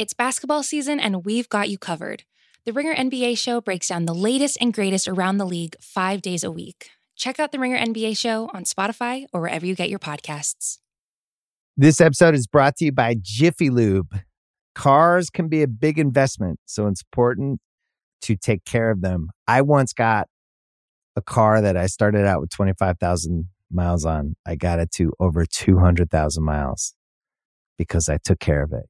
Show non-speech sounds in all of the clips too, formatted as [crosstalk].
It's basketball season, and we've got you covered. The Ringer NBA show breaks down the latest and greatest around the league five days a week. Check out the Ringer NBA show on Spotify or wherever you get your podcasts. This episode is brought to you by Jiffy Lube. Cars can be a big investment, so it's important to take care of them. I once got a car that I started out with 25,000 miles on. I got it to over 200,000 miles because I took care of it.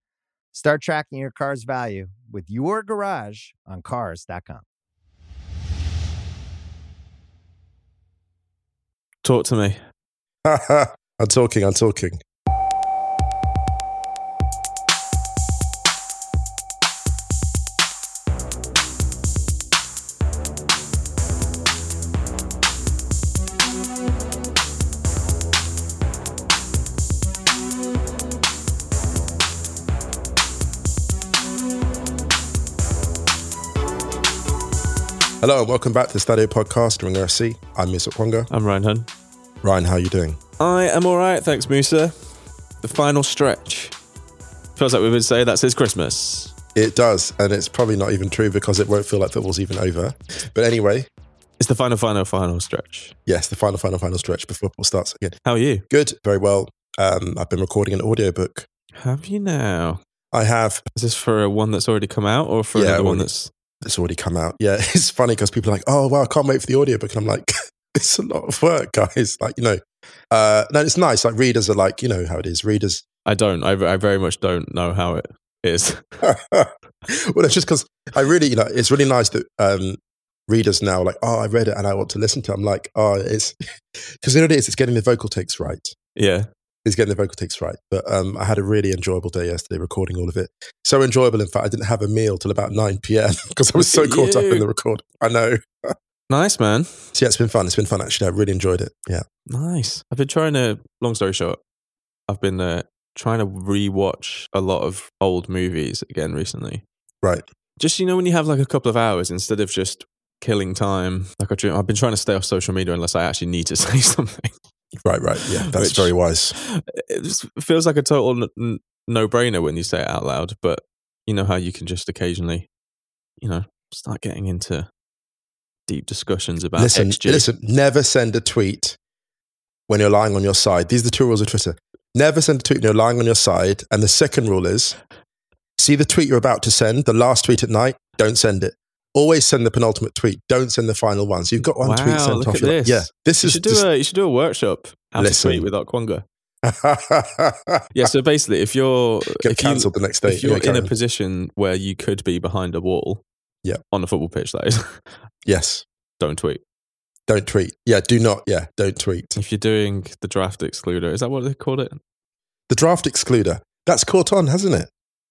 Start tracking your car's value with your garage on Cars.com. Talk to me. [laughs] I'm talking, I'm talking. Hello and welcome back to the Stadio Podcast, Ringer FC. I'm Musa Okwonga. I'm Ryan Hunn. Ryan, how are you doing? I am all right, thanks, Musa. The final stretch. Feels like we would say that's his Christmas. It does, and it's probably not even true because it won't feel like football's even over. But anyway, It's the final, final, final stretch. yes, the final, final, final stretch before football starts again. How are you? Good, very well. Um, I've been recording an audiobook. Have you now? I have Is this for a one that's already come out or for Yeah, another one already. That's. it's already come out. Yeah, [laughs] it's funny because people are like, "Oh, wow, I can't wait for the audiobook," and I'm like, [laughs] "It's a lot of work, guys." Like, you know, uh, no, it's nice. Like, readers are like, you know how it is. Readers, I don't. I, I very much don't know how it is. [laughs] well, it's just because I really, you know, it's really nice that um, readers now are like, "Oh, I read it and I want to listen to." it. I'm like, "Oh, it's because you know what it is. It's getting the vocal takes right. yeah. It's getting the vocal takes right." But um, I had a really enjoyable day yesterday recording all of it. So enjoyable, in fact, I didn't have a meal till about nine p.m. because [laughs] I was so caught up in the record. I know. [laughs] Nice, man. So yeah, it's been fun. It's been fun actually. I really enjoyed it. Yeah. Nice. I've been trying to, long story short, I've been uh, trying to rewatch a lot of old movies again recently. Right. Just, you know, when you have like a couple of hours instead of just killing time, like I dream, I've been trying to stay off social media unless I actually need to [laughs] say something. Right. Right. Yeah. That's Which- very wise. It just feels like a total n- no brainer when you say it out loud, but you know how you can just occasionally, you know, start getting into deep discussions about Listen. XG. Listen. Never send a tweet when you're lying on your side. These are the two rules of Twitter. Never send a tweet when you're lying on your side. And the second rule is, see the tweet you're about to send, the last tweet at night. Don't send it. Always send the penultimate tweet. Don't send the final one. So you've got one wow, tweet sent off. You're like, this. Yeah. This you is should do just, a you should do a workshop how Listen. to tweet without Okwonga. [laughs] Yeah, so basically, if you're get if you- cancelled the next day. if you're Yeah, in a position where you could be behind a wall, Yeah. on a football pitch, that is, [laughs] yes. don't tweet. Don't tweet. Yeah. Do not. Yeah. Don't tweet. If you're doing the draft excluder, is that what they called it? The draft excluder. That's caught on, hasn't it?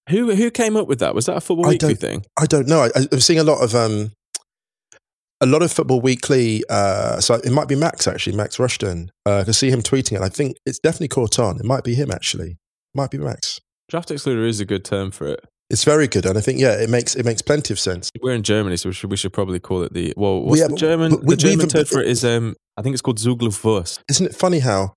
Who who came up with that? Was that a football I weekly don't- thing? I don't know. I, I'm seeing a lot of um, a lot of football weekly. Uh, so it might be Max actually, Max Rushton. Uh, I can see him tweeting it. I think it's definitely caught on. It might be him actually. Might be Max. Draft excluder is a good term for it. It's very good, and I think yeah, it makes it makes plenty of sense. We're in Germany, so we should, we should probably call it the well. What's yeah, the German? we- the German term for it is um, I think it's called Zuglewurst. Isn't it funny how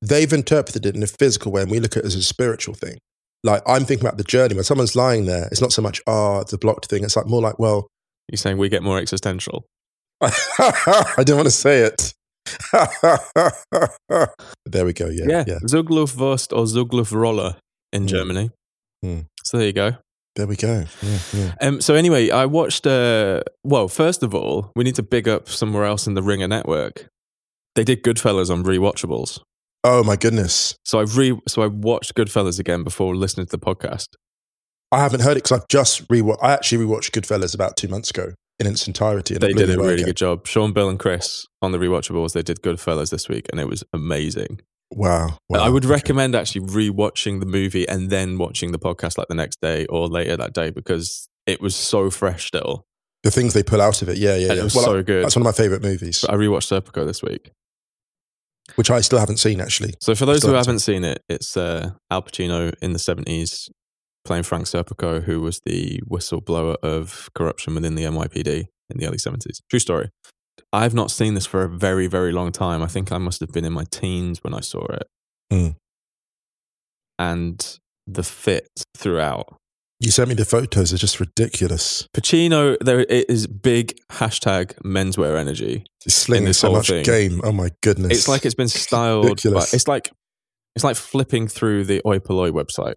they've interpreted it in a physical way, and we look at it as a spiritual thing? Like I'm thinking about the journey when someone's lying there. It's not so much ah, the blocked thing. It's like more like well, You're saying we get more existential. [laughs] I don't want to say it. [laughs] there we go. Yeah, Yeah, yeah. Zuglewurst or Zuglewroller in Hmm. Germany. Hmm. So there you go. There we go. Yeah, yeah. Um, so anyway, I watched. Uh, well, first of all, we need to big up somewhere else in the Ringer network. They did Goodfellas on rewatchables. Oh my goodness. So I re so I watched Goodfellas again before listening to the podcast. I haven't heard it because I've just rewatched. I actually rewatched Goodfellas about two months ago in its entirety. it They did a really again. good job. Sean, Bill, and Chris on the rewatchables. They did Goodfellas this week, and it was amazing. Wow. wow. I would recommend actually rewatching the movie and then watching the podcast like the next day or later that day because it was so fresh still. the things they pull out of it. Yeah, yeah, And yeah. it was Well, so I- good. That's one of my favorite movies, But I rewatched Serpico this week. Which I still haven't seen actually. So for those who haven't seen it, it's uh, Al Pacino in the seventies playing Frank Serpico, who was the whistleblower of corruption within the NYPD in the early seventies. True story. I've not seen this for a very, very long time. I think I must have been in my teens when I saw it, Hmm. and the fit throughout. You sent me the photos; they're just ridiculous. Pacino, there it is big hashtag menswear energy. He's slinging so much thing. game. Oh my goodness! It's like it's been styled. By, it's like it's like flipping through the Oi Polloi website.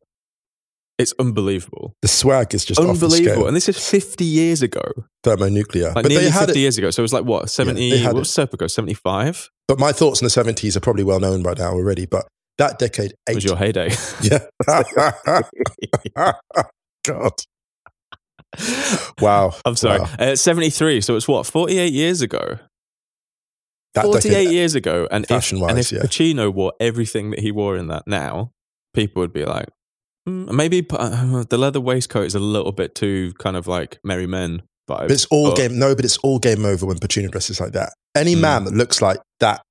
It's unbelievable. the swag is just off the unbelievable. scale. And this is 50 years ago. Thermonuclear, Like but nearly they had 50 it. years ago. So it was like what, 70? they had what was Serpico? 75? But my thoughts in the seventies are probably well known by now already. But that decade, It was your heyday. yeah. [laughs] [laughs] [laughs] God. Wow. I'm sorry. Wow. Uh, 73. So it's what, 48 years ago? That 48 decade, years ago. And if, and if yeah. Pacino wore everything that he wore in that now, people would be like, mm, maybe uh, the leather waistcoat is a little bit too kind of like Merry Men vibes. But it's all but- game. No, but it's all game over when Pacino dresses like that. Any Mm. man that looks like that,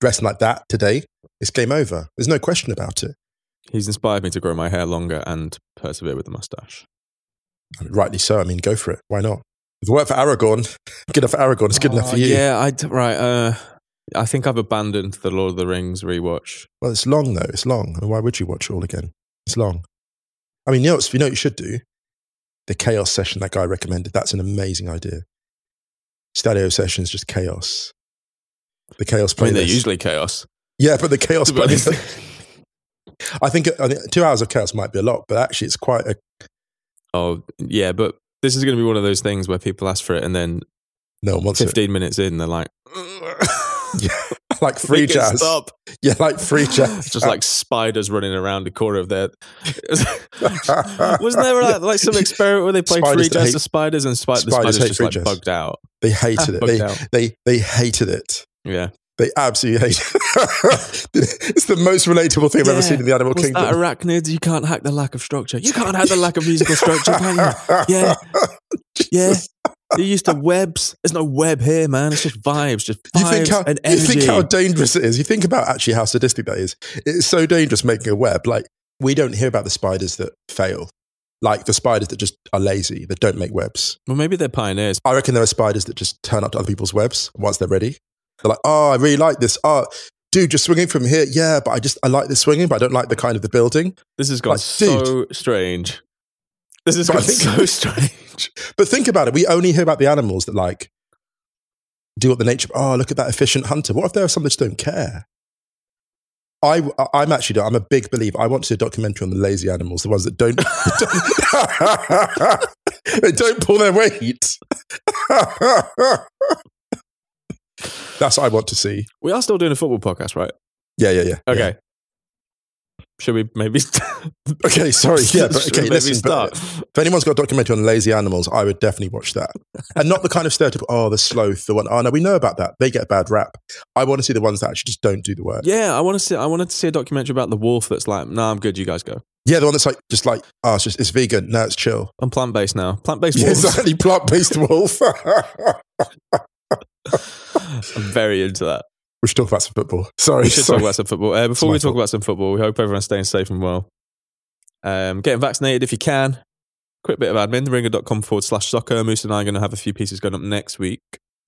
dressing like that today, it's game over. There's no question about it. He's inspired me to grow my hair longer and persevere with the mustache. Rightly so. I mean, go for it. Why not? If it worked for Aragorn, [laughs] good enough for Aragorn. It's good enough Oh, for you. Yeah, I right. Uh, I think I've abandoned the Lord of the Rings rewatch. Well, it's long though. It's long. Why would you watch it all again? It's long. I mean, you know, you know what you should do? The chaos session that guy recommended. That's an amazing idea. Stadio sessions, just chaos. The chaos I mean, they're usually chaos. yeah, but the chaos [laughs] playlist. [laughs] I think, I think two hours of chaos might be a lot, but actually, it's quite a oh, yeah, but this is going to be one of those things where people ask for it, and then no one wants it. 15 minutes in, they're like, [laughs] Yeah, like [laughs] free "Make jazz. Stop. Yeah, like free [laughs] jazz. Just like spiders running around the corner of their. Wasn't there like, like some experiment where they played Spiders free jazz hate- to spiders and spi- the spiders spiders just like jazz. bugged out? they hated it. They, they they hated it. Yeah. They absolutely hate it. [laughs] it's the most relatable thing I've ever seen in the animal What's kingdom. that arachnids? You can't hack the lack of structure. You can't hack the lack of musical structure, can you? Yeah. [laughs] Yeah. You're used to webs. There's no web here, man. It's just vibes, just You vibes think, how, and you think how dangerous it is. You think about actually how sadistic that is. It's so dangerous making a web. Like, we don't hear about the spiders that fail. Like the spiders that just are lazy, that don't make webs. well, maybe they're pioneers. I reckon there are spiders that just turn up to other people's webs once they're ready. They're like, oh, I really like this. Oh, dude, just swinging from here. Yeah, but I just, I like this swinging, but I don't like the kind of the building. This has gone Like, so strange. This has gone so [laughs] strange. But think about it. We only hear about the animals that like do what the nature. Oh, look at that efficient hunter. What if there are some that just don't care? I, I'm actually, I'm a big believer. I want to do a documentary on the lazy animals, the ones that don't, [laughs] they [laughs] don't pull their weight. That's what I want to see. We are still doing a football podcast, right? Yeah, yeah, yeah. Okay. Should we maybe? [laughs] Okay, sorry. Yeah, but okay, listen. but if anyone's got a documentary on lazy animals, I would definitely watch that. And not the kind of stereotype, oh, the sloth, the one. Oh, no, we know about that. They get a bad rap. I want to see the ones that actually just don't do the work. Yeah, I want to see. I wanted to see a documentary about the wolf that's like, "No, I'm good. You guys go." Yeah, the one that's like, just like, oh, it's just, it's vegan. No, it's chill. I'm plant based now. Plant based [laughs] Yeah, exactly. Plant based wolf. [laughs] [laughs] I'm very into that. we should talk about some football. Sorry. We should sorry. talk about some football. Uh, before we talk fault. about some football, we hope everyone's staying safe and well. Um, getting vaccinated if you can. Quick bit of admin, ringer.com forward slash soccer. Moose and I are going to have a few pieces going up next week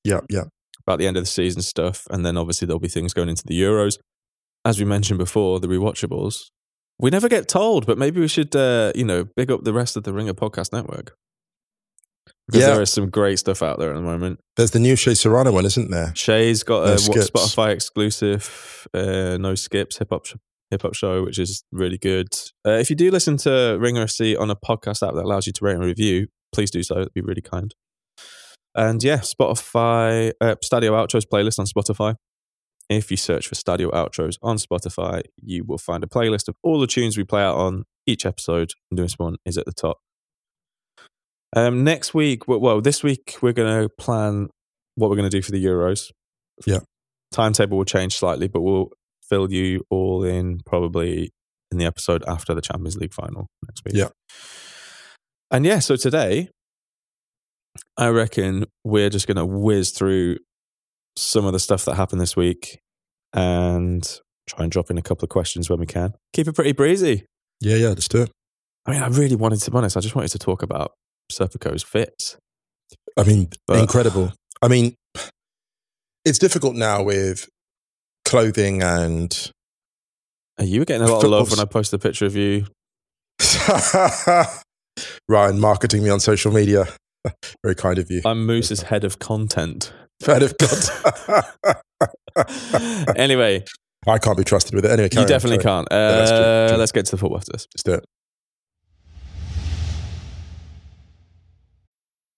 yeah, yeah. about the end of the season stuff. And then obviously there'll be things going into the Euros. As we mentioned before, the rewatchables. We never get told, but maybe we should, uh, you know, big up the rest of the Ringer podcast network. Because Yeah. there is some great stuff out there at the moment. There's the new Shea Serrano one, isn't there? Shay's got No a skips. Spotify exclusive, uh, no skips, hip hop hip hop show, which is really good. Uh, if you do listen to Ringer FC on a podcast app that allows you to rate and review, please do so. It'd be really kind. And yeah, Spotify, uh, Stadio Outros playlist on Spotify. If you search for Stadio Outros on Spotify, you will find a playlist of all the tunes we play out on each episode. And Doing One is at the top. Um, next week, well, well, this week we're going to plan what we're going to do for the Euros. Yeah. Timetable will change slightly, but we'll fill you all in probably in the episode after the Champions League final next week. Yeah. And yeah, so today, I reckon we're just going to whiz through some of the stuff that happened this week and try and drop in a couple of questions when we can. Keep it pretty breezy. Yeah, yeah, let's do it. I mean, I really wanted to be honest. I just wanted to talk about Serpico's fits. I mean, But- incredible. I mean, it's difficult now with clothing and Are you were getting a lot of love when I posted a picture of you. [laughs] Ryan marketing me on social media. [laughs] Very kind of you. I'm Moose's head of content. [laughs] Head of God. anyway, I can't be trusted with it. Anyway, you definitely sorry. can't. Uh, true. let's get to the football after this. Let's do it.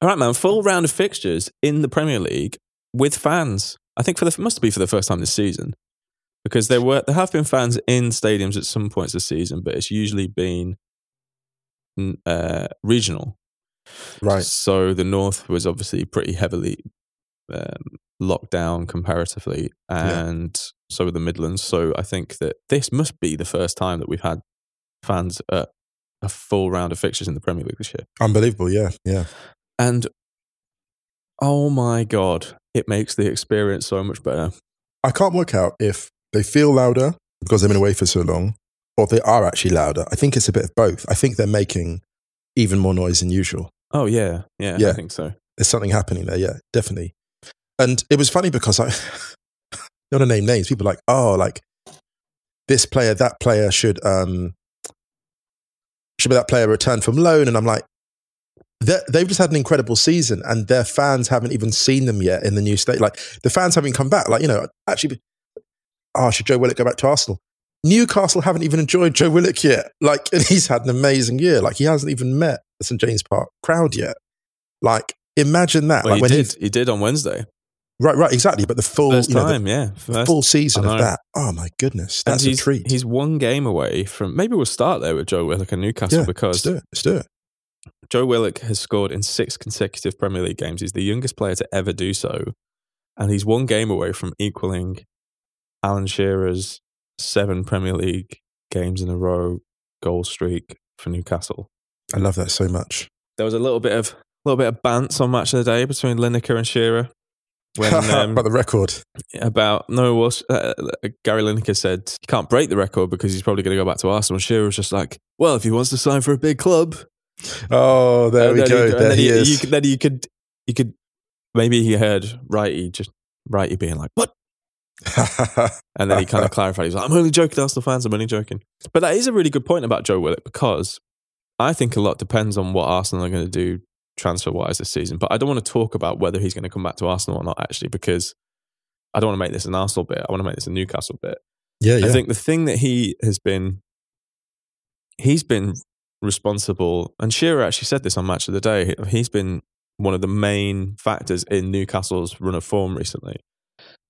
All right, man. Full round of fixtures in the Premier League with fans. I think for the must be for the first time this season because there were there have been fans in stadiums at some points this season, but it's usually been uh, regional. Right. So the north was obviously pretty heavily um, locked down comparatively, Yeah. and so were the Midlands. So I think that this must be the first time that we've had fans at a full round of fixtures in the Premier League this year. Unbelievable. Yeah. Yeah. And oh my god, it makes the experience so much better. I can't work out if they feel louder because they've been away for so long or they are actually louder. I think it's a bit of both. I think they're making even more noise than usual. Oh yeah, yeah, yeah. I think so. There's something happening there. Yeah, definitely. And it was funny because I [laughs] don't want to name names. People are like, oh, like this player, that player should um should be that player returned from loan. And I'm like, they've just had an incredible season, and their fans haven't even seen them yet in the new state. Like the fans haven't come back. Like you know, actually, oh, should Joe Willock go back to Arsenal? Newcastle haven't even enjoyed Joe Willock yet. Like, [laughs] and he's had an amazing year. Like he hasn't even met the St James Park crowd yet. Like, imagine that. Well, like he did. he He did on Wednesday, Right, right, exactly. But the full, first you know, the time. yeah, first. full season of that. Oh my goodness, that's a treat. He's one game away from. Maybe we'll start there with Joe Willock and Newcastle yeah, because let's do it. Let's do it. Joe Willock has scored in six consecutive Premier League games. He's the youngest player to ever do so. And he's one game away from equaling Alan Shearer's seven Premier League games in a row goal streak for Newcastle. I love that so much. There was a little bit of a little bit of bants on match of the day between Lineker and Shearer. When [laughs] um, but the record. about no, well, uh, Gary Lineker said you can't break the record because he's probably going to go back to Arsenal. Shearer was just like, well, if he wants to sign for a big club, Oh, there And we go. you- there then he you, is. You could, then you could, you could, maybe he heard Righty just Righty being like, "What?" [laughs] And then he kind of clarified. He's like, "I'm only joking, Arsenal fans. I'm only joking." But that is a really good point about Joe Willock because I think a lot depends on what Arsenal are going to do transfer wise this season. But I don't want to talk about whether he's going to come back to Arsenal or not actually because I don't want to make this an Arsenal bit. I want to make this a Newcastle bit. yeah, yeah. I think the thing that he has been, he's been responsible, and Shearer actually said this on Match of the Day. He's been one of the main factors in Newcastle's run of form recently.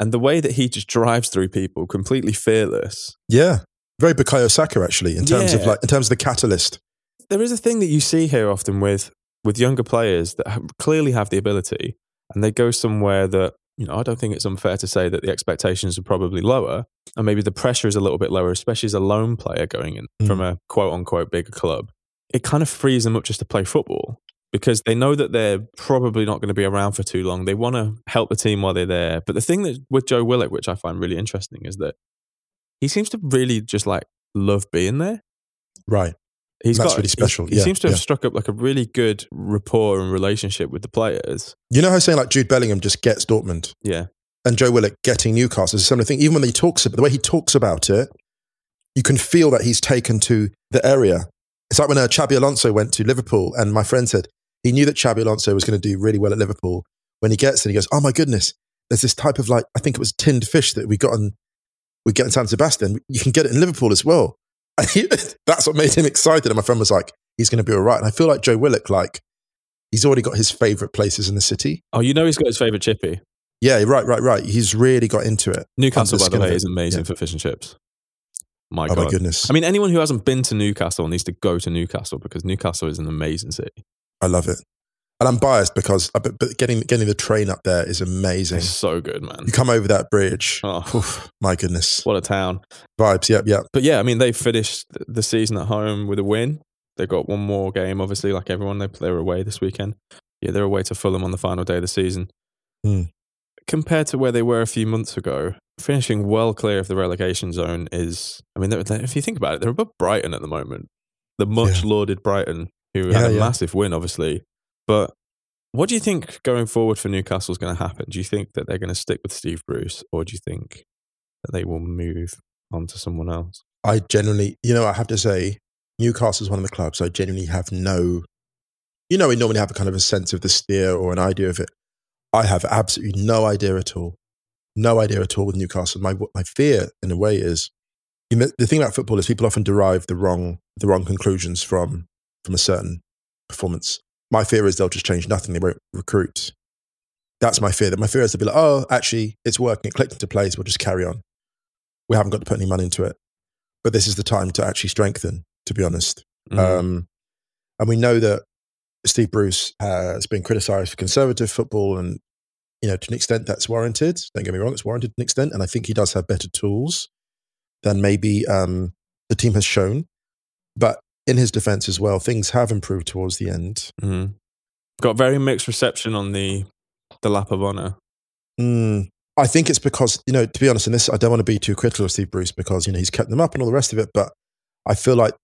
And the way that he just drives through people, completely fearless. yeah. Very Bukayo Saka, actually, in terms of like, in terms of the catalyst. There is a thing that you see here often with with younger players that have, clearly have the ability, and they go somewhere that you know. I don't think it's unfair to say that the expectations are probably lower, and maybe the pressure is a little bit lower, especially as a loan player going in Mm. from a quote unquote bigger club. It kind of frees them up just to play football because they know that they're probably not going to be around for too long. They want to help the team while they're there. But the thing that with Joe Willock, which I find really interesting, is that he seems to really just like love being there. Right. He's That's got really special. He Yeah, seems to have yeah. struck up like a really good rapport and relationship with the players. You know how saying like Jude Bellingham just gets Dortmund Yeah, and Joe Willock getting Newcastle is a similar thing. Even when he talks about the way he talks about it, you can feel that he's taken to the area. It's like when uh, Xabi Alonso went to Liverpool, and my friend said he knew that Xabi Alonso was going to do really well at Liverpool. When he gets there, he goes, "Oh my goodness, there's this type of like I think it was tinned fish that we got in we get in San Sebastian. You can get it in Liverpool as well." [laughs] And he, that's what made him excited. And my friend was like, "He's going to be all right." And I feel like Joe Willock, like he's already got his favorite places in the city. Oh, you know he's got his favourite chippy. Yeah, right, right, right. He's really got into it. Newcastle, by the way, is amazing Yeah. for fish and chips. My Oh God. my goodness. I mean, anyone who hasn't been to Newcastle needs to go to Newcastle because Newcastle is an amazing city. I love it. And I'm biased because uh, but, but getting getting the train up there is amazing. It's so good, man. You come over that bridge. Oh, Oof, my goodness. what a town. Vibes. Yep, yep. But yeah, I mean, they finished the season at home with a win. They've got one more game, obviously, like everyone. They they're away this weekend. Yeah, they're away to Fulham on the final day of the season. Hmm. Compared to where they were a few months ago, finishing well clear of the relegation zone is. I mean, they're, they're- if you think about it, they're above Brighton at the moment. The much lauded Brighton, who Yeah, had a yeah. massive win, obviously. But what do you think going forward for Newcastle is going to happen? Do you think that they're going to stick with Steve Bruce, or do you think that they will move on to someone else? I generally, you know, I have to say, Newcastle is one of the clubs I genuinely have no. You know, we normally have a kind of a sense of the steer or an idea of it. I have absolutely no idea at all. No idea at all with Newcastle. My my fear, in a way, is you know, the thing about football is people often derive the wrong the wrong conclusions from from a certain performance. My fear is they'll just change nothing. They won't recruit. That's my fear. That my fear is they'll be like, oh, actually, it's working. It clicked into place. We'll just carry on. We haven't got to put any money into it. But this is the time to actually strengthen. To be honest, Mhm. um, and we know that Steve Bruce has been criticised for conservative football, and you know to an extent that's warranted. Don't get me wrong; it's warranted to an extent, and I think he does have better tools than maybe um, the team has shown. But in his defence as well, things have improved towards the end. Mhm. Got very mixed reception on the the lap of honor. Mm, I think it's because you know, to be honest, and this I don't want to be too critical of Steve Bruce because you know he's kept them up and all the rest of it, but I feel like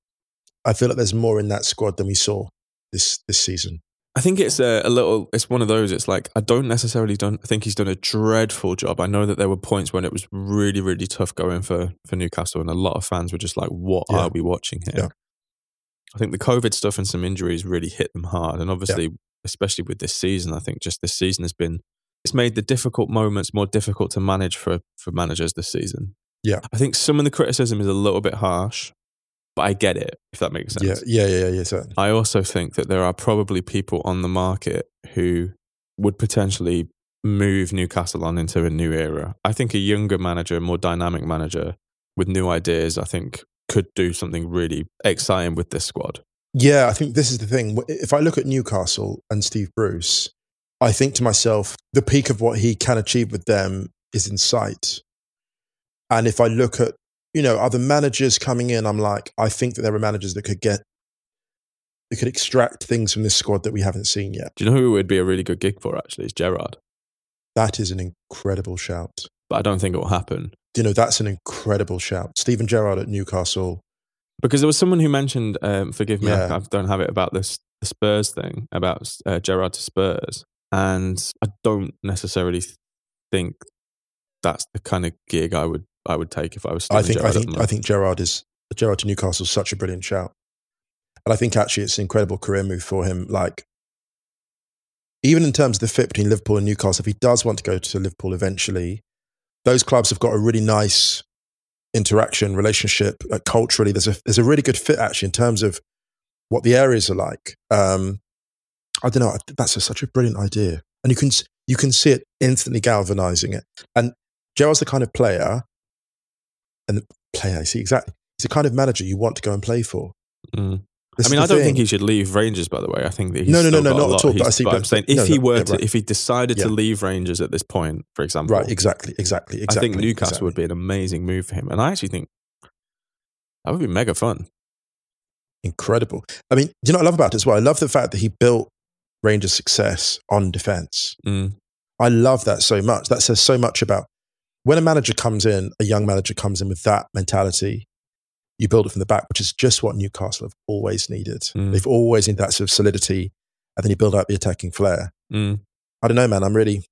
I feel like there's more in that squad than we saw this this season. I think it's a, a little. It's one of those. It's like I don't necessarily don't think he's done a dreadful job. I know that there were points when it was really, really tough going for for Newcastle, and a lot of fans were just like, "What Yeah. are we watching here?" Yeah. I think the COVID stuff and some injuries really hit them hard, and obviously, especially with this season, I think just this season has been it's made the difficult moments more difficult to manage for for managers this season. Yeah. I think some of the criticism is a little bit harsh, but I get it if that makes sense. Yeah, yeah, yeah, yeah. Certainly. I also think that there are probably people on the market who would potentially move Newcastle on into a new era. I think a younger manager, a more dynamic manager with new ideas, I think could do something really exciting with this squad. Yeah, I think this is the thing. If I look at Newcastle and Steve Bruce, I think to myself, the peak of what he can achieve with them is in sight. And if I look at, you know, other managers coming in, I'm like, I think that there are managers that could get, that could extract things from this squad that we haven't seen yet. Do you know who it would be a really good gig for, actually? Is Gerrard. That is an incredible shout. But I don't think it will happen. You know, that's an incredible shout. Steven Gerrard at Newcastle. Because there was someone who mentioned, um, forgive me, Yeah. I, I don't have it about this the Spurs thing about uh, Gerrard to Spurs, and I don't necessarily think that's the kind of gig I would I would take if I was. I think, I at the think, I think Gerrard is Gerrard to Newcastle is such a brilliant shout, and I think actually it's an incredible career move for him. Like, even in terms of the fit between Liverpool and Newcastle, if he does want to go to Liverpool eventually, those clubs have got a really nice interaction relationship uh, culturally. There's a there's a really good fit actually in terms of what the areas are like. Um, I don't know. That's a, such a brilliant idea, and you can you can see it instantly galvanizing it. And Gerrard's the kind of player, and the player. I see exactly. He's the kind of manager you want to go and play for. Mm. I mean, I don't thing. think he should leave Rangers. By the way, I think that he's No, no, no, no, not at all, but I see- but I'm saying if no, he no, were yeah, to, right. if he decided to leave Rangers at this point, for example, right. Exactly. Exactly. I think Newcastle exactly. would be an amazing move for him, and I actually think that would be mega fun. incredible. I mean, you know what I love about it as well? I love the fact that he built Rangers' success on defense. Mm. I love that so much. That says so much about when a manager comes in, a young manager comes in with that mentality, you build it from the back, which is just what Newcastle have always needed. Mm. They've always needed that sort of solidity, and then you build out the attacking flair. Mm. I don't know, man. I'm really.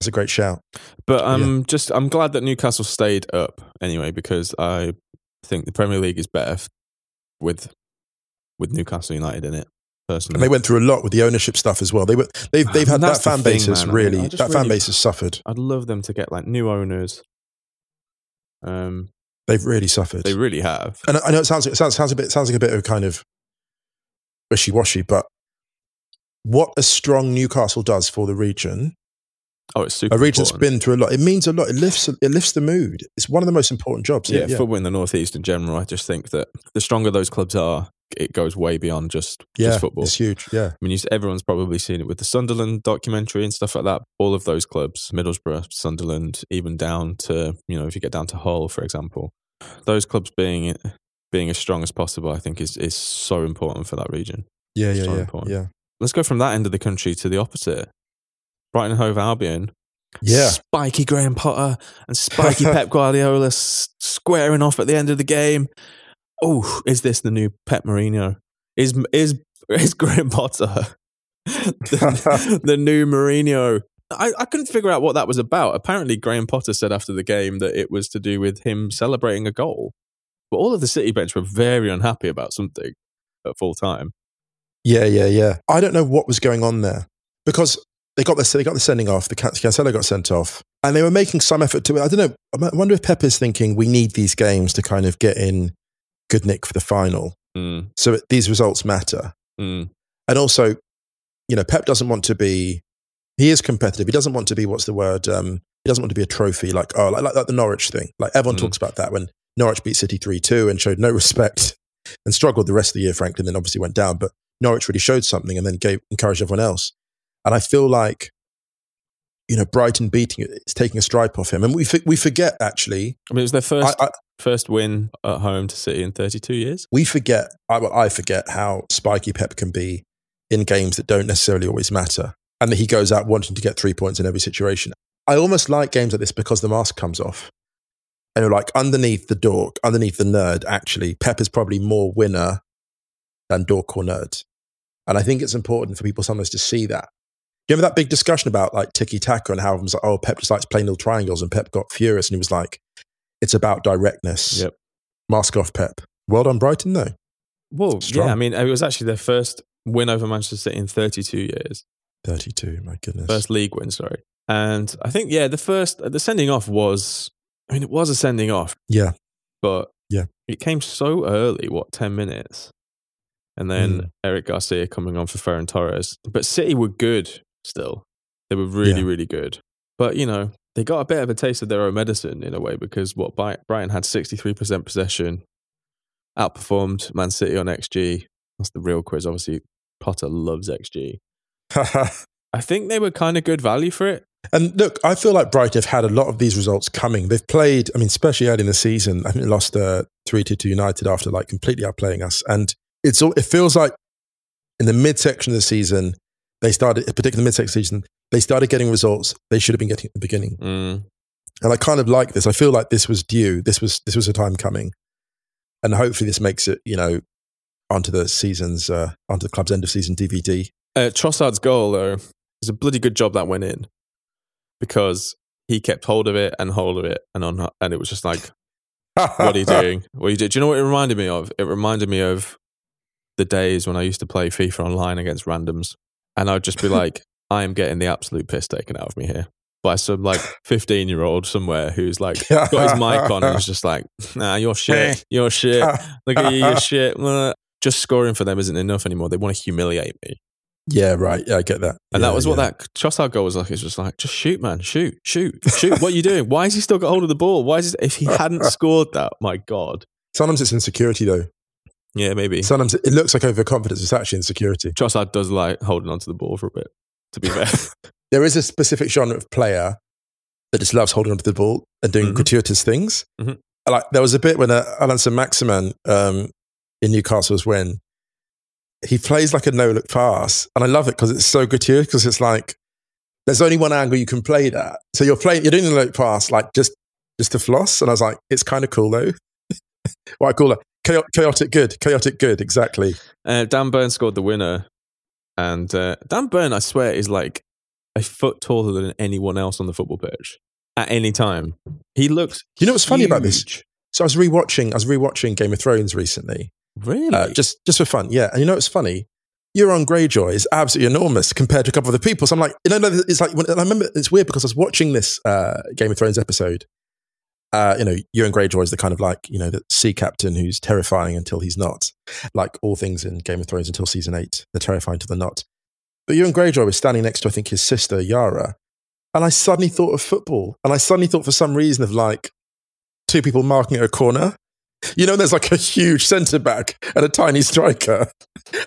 It's a great shout. But I'm just I'm glad that Newcastle stayed up anyway because I think the Premier League is better with with Newcastle United in it. Personally, And they went through a lot with the ownership stuff as well. They were they've they've had that fan base has. I mean, really that fan base has suffered. I'd love them to get like new owners. Um, They've really suffered. they really have. and I know it sounds it sounds sounds a bit sounds like a bit of kind of wishy washy, but what a strong Newcastle does for the region, Oh, it's super. a region that's been through a lot. It means a lot. It lifts it lifts the mood. It's one of the most important jobs. yeah, Yeah, yeah. football in the northeast in general. I just think that the stronger those clubs are, it goes way beyond just yeah just football. it's huge. Yeah, I mean, you, everyone's probably seen it with the Sunderland documentary and stuff like that. All of those clubs, Middlesbrough, Sunderland, even down to you know, if you get down to Hull, for example, those clubs being being as strong as possible, I think is is so important for that region. yeah, yeah, So yeah, important. yeah. Let's go from that end of the country to the opposite. Brighton Hove Albion, Yeah. spiky Graham Potter and spiky [laughs] Pep Guardiola squaring off at the end of the game. Oh, is this the new Pep Mourinho? Is is is [laughs] Graham Potter the, [laughs] the new Mourinho? I, I couldn't figure out what that was about. Apparently, Graham Potter said after the game that it was to do with him celebrating a goal. But all of the City bench were very unhappy about something at full time. Yeah, yeah, yeah. I don't know what was going on there because they got the they got the sending off. The Can- Cancelo got sent off, and they were making some effort to. I don't know. I wonder if Pep is thinking we need these games to kind of get in good nick for the final. Mm, So these results matter, mm, and also, you know, Pep doesn't want to be. He is competitive. He doesn't want to be what's the word? Um, he doesn't want to be a trophy like oh like, like, the Norwich thing. Like everyone Mm. talks about that when Norwich beat City three two and showed no respect [laughs] and struggled the rest of the year. Frankly, and then obviously went down. But Norwich really showed something and then gave encouraged everyone else. And I feel like, you know, Brighton beating it, it's taking a stripe off him. And we we forget actually. I mean, it was their first I, I, first win at home to City in 32 years. we forget. I, well, I forget how spiky Pep can be in games that don't necessarily always matter, and that he goes out wanting to get three points in every situation. I almost like games like this because the mask comes off. And you're like underneath the dork, underneath the nerd, actually, Pep is probably more winner than dork or nerd. And I think it's important for people sometimes to see that. Do you remember that big discussion about like tiki taka and how it was like, oh, Pep just likes plain little triangles, and Pep got furious and he was like, it's about directness. Yep. Mask off, Pep. Well done, Brighton, though. Well, Strong. yeah, I mean, it was actually their first win over Manchester City in 32 years. 32, my goodness. First league win, sorry. And I think, yeah, the first, the sending off was, I mean, it was a sending off, Yeah. but Yeah. it came so early, what, 10 minutes? And then Mm. Eric Garcia coming on for Ferran Torres. But City were good still. They were really, Yeah. really good. But, you know, they got a bit of a taste of their own medicine in a way because what Brighton had 63% possession, outperformed Man City on XG. That's the real quiz. Obviously, Potter loves XG. [laughs] I think they were kind of good value for it. and look, I feel like Brighton have had a lot of these results coming. They've played, I mean, especially early in the season, I they lost uh, 3 2 to United after like completely outplaying us. And it's all, it feels like in the midsection of the season, they started, particularly the midsection season, they started getting results they should have been getting at the beginning. Mm. And I kind of like this. I feel like this was due. This was this was a time coming, and hopefully this makes it you know onto the season's uh, onto the club's end of season DVD. Uh, Trossard's goal, though, is a bloody good job that went in because he kept hold of it and hold of it, and on, and it was just like, what are you doing? [laughs] What are you doing? Do you know what it reminded me of? It reminded me of the days when I used to play FIFA online against randoms, and I'd just be [laughs] like, I am getting the absolute piss taken out of me here by some like [laughs] 15 year old somewhere who's like [laughs] got his mic on and is just like, nah, you're [laughs] shit, you're shit. Look at you, you're shit. Just scoring for them isn't enough anymore. They want to humiliate me. Yeah, right. Yeah, I get that. And Yeah, that was what yeah. that Trossard goal was like. It's just like, just shoot, man, shoot, shoot, shoot. what are you doing? Why has he still got hold of the ball? Why is it, if he hadn't scored that? My God. Sometimes it's insecurity though. Yeah, maybe. Sometimes it looks like overconfidence. It's actually insecurity. Trossard does like holding onto the ball for a bit. To be fair, [laughs] There is a specific genre of player that just loves holding onto the ball and doing Mhm. gratuitous things. Mhm. Like there was a bit when uh, Allan Maximin um, in Newcastle's win, he plays like a no look pass, and I love it because it's so gratuitous. Because it's like there's only one angle you can play that. So you're playing, you're doing the no look pass, like just just to floss. And I was like, it's kind of cool though. [laughs] what I call it chaotic good, chaotic good, exactly. Uh, Dan Burn scored the winner, and uh, Dan Burn, I swear, is like a foot taller than anyone else on the football pitch at any time. He looks. You know what's funny about this? So I was rewatching, I was rewatching Game of Thrones recently, Really? uh, just just for fun. Yeah, and you know what's funny? Euron Greyjoy is absolutely enormous compared to a couple of the people. So I'm like, you know, no, it's like when, I remember it's weird because I was watching this uh, Game of Thrones episode. Uh, you know, Euron Greyjoy is the kind of like you know the sea captain who's terrifying until he's not. Like all things in Game of Thrones until season eight, they're terrifying until they're not. But Euron Greyjoy was standing next to I think his sister Yara, and I suddenly thought of football, and I suddenly thought for some reason of like two people marking at a corner. You know, there's like a huge centre back and a tiny striker. [laughs]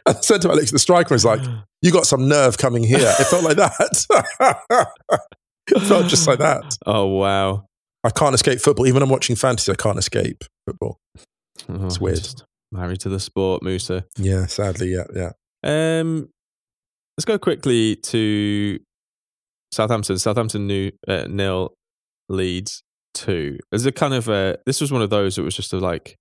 And the centre back looks at the striker and is like, [gasps] You got some nerve coming here. It felt like that. [laughs] it felt just like that. oh wow, I can't escape football. Even when I'm watching fantasy, I can't escape football. Oh, It's weird. Married to the sport, Musa. Yeah, sadly, yeah, yeah. Um, let's go quickly to Southampton. Southampton new uh, nil Leeds two. There's a kind of a, this was one of those that was just a like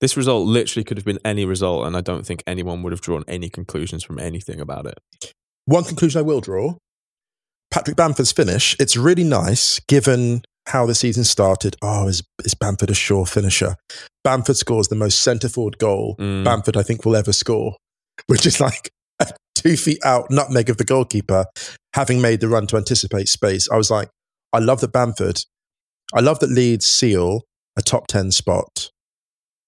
this result literally could have been any result, and I don't think anyone would have drawn any conclusions from anything about it. One conclusion I will draw Patrick Bamford's finish, it's really nice given how the season started. Oh, is, is Bamford a sure finisher? Bamford scores the most centre forward goal Mm. Bamford, I think, will ever score, [laughs] which is like a two feet out nutmeg of the goalkeeper, having made the run to anticipate space. I was like, I love that Bamford, I love that Leeds seal a top 10 spot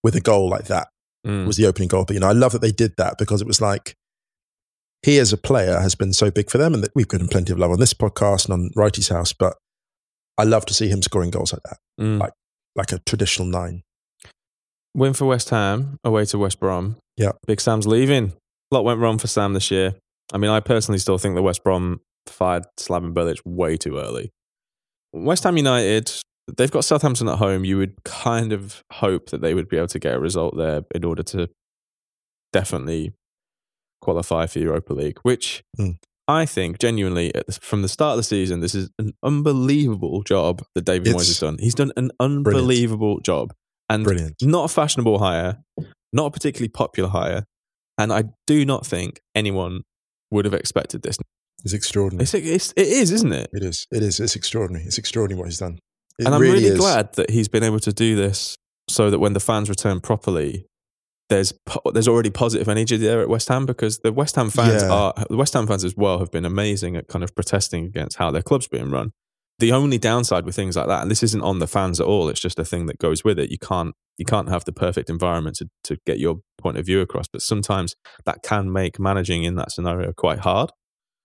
with a goal like that Mm. was the opening goal. But, you know, I love that they did that because it was like, he as a player has been so big for them and that we've given plenty of love on this podcast and on Righty's house. But I love to see him scoring goals like that, Mm. like- like a traditional nine. Win for West Ham away to West Brom. Yeah. Big Sam's leaving. A lot went wrong for Sam this year. I mean, I personally still think that West Brom fired Slaven Bilic way too early. West Ham United, they've got Southampton at home. You would kind of hope that they would be able to get a result there in order to definitely qualify for Europa League, which Mm. I think genuinely at the, from the start of the season, this is an unbelievable job that David Moyes has done. He's done an unbelievable job. And Brilliant. not a fashionable hire, not a particularly popular hire, and I do not think anyone would have expected this. It's extraordinary. It's, it's it is, isn't it? It is. It is. It's extraordinary. It's extraordinary what he's done. It and I'm really, is. glad that he's been able to do this, so that when the fans return properly, there's po- there's already positive energy there at West Ham because the West Ham fans Yeah. are the West Ham fans as well have been amazing at kind of protesting against how their club's being run. The only downside with things like that, and this isn't on the fans at all, it's just a thing that goes with it. You can't you can't have the perfect environment to, to get your point of view across, but sometimes that can make managing in that scenario quite hard.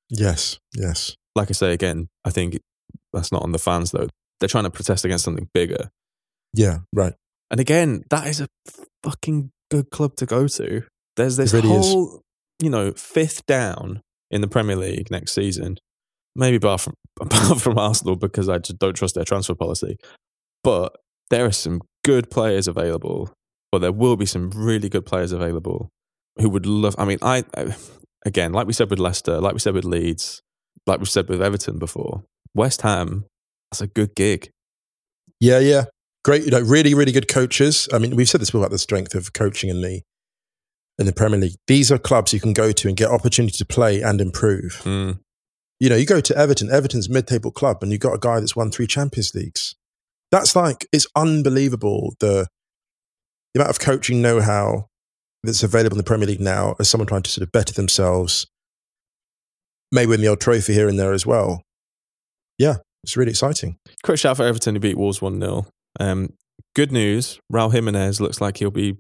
Yes. Yes. Like I say again, I think that's not on the fans though. They're trying to protest against something bigger. Yeah. Right. And again, that is a fucking good club to go to. There's this really is. whole, you know, fifth down in the Premier League next season. Maybe apart from, [laughs] apart from Arsenal because I just don't trust their transfer policy. But there are some good players available, or there will be some really good players available who would love. I mean, I, I again, like we said with Leicester, like we said with Leeds, like we said with Everton before, West Ham, that's a good gig. Yeah. Yeah. Great. You know, really, really good coaches. I mean, we've said this before about the strength of coaching in the in the Premier League. These are clubs you can go to and get opportunity to play and improve. Mm. You know, you go to Everton, Everton's mid-table club, and you've got a guy that's won three Champions Leagues. That's like it's unbelievable the the amount of coaching know-how that's available in the Premier League now as someone trying to sort of better themselves, may win the old trophy here and there as well. Yeah, it's really exciting. Quick shout for Everton who beat Wolves 1 0. Um, good news Raul Jimenez looks like he'll be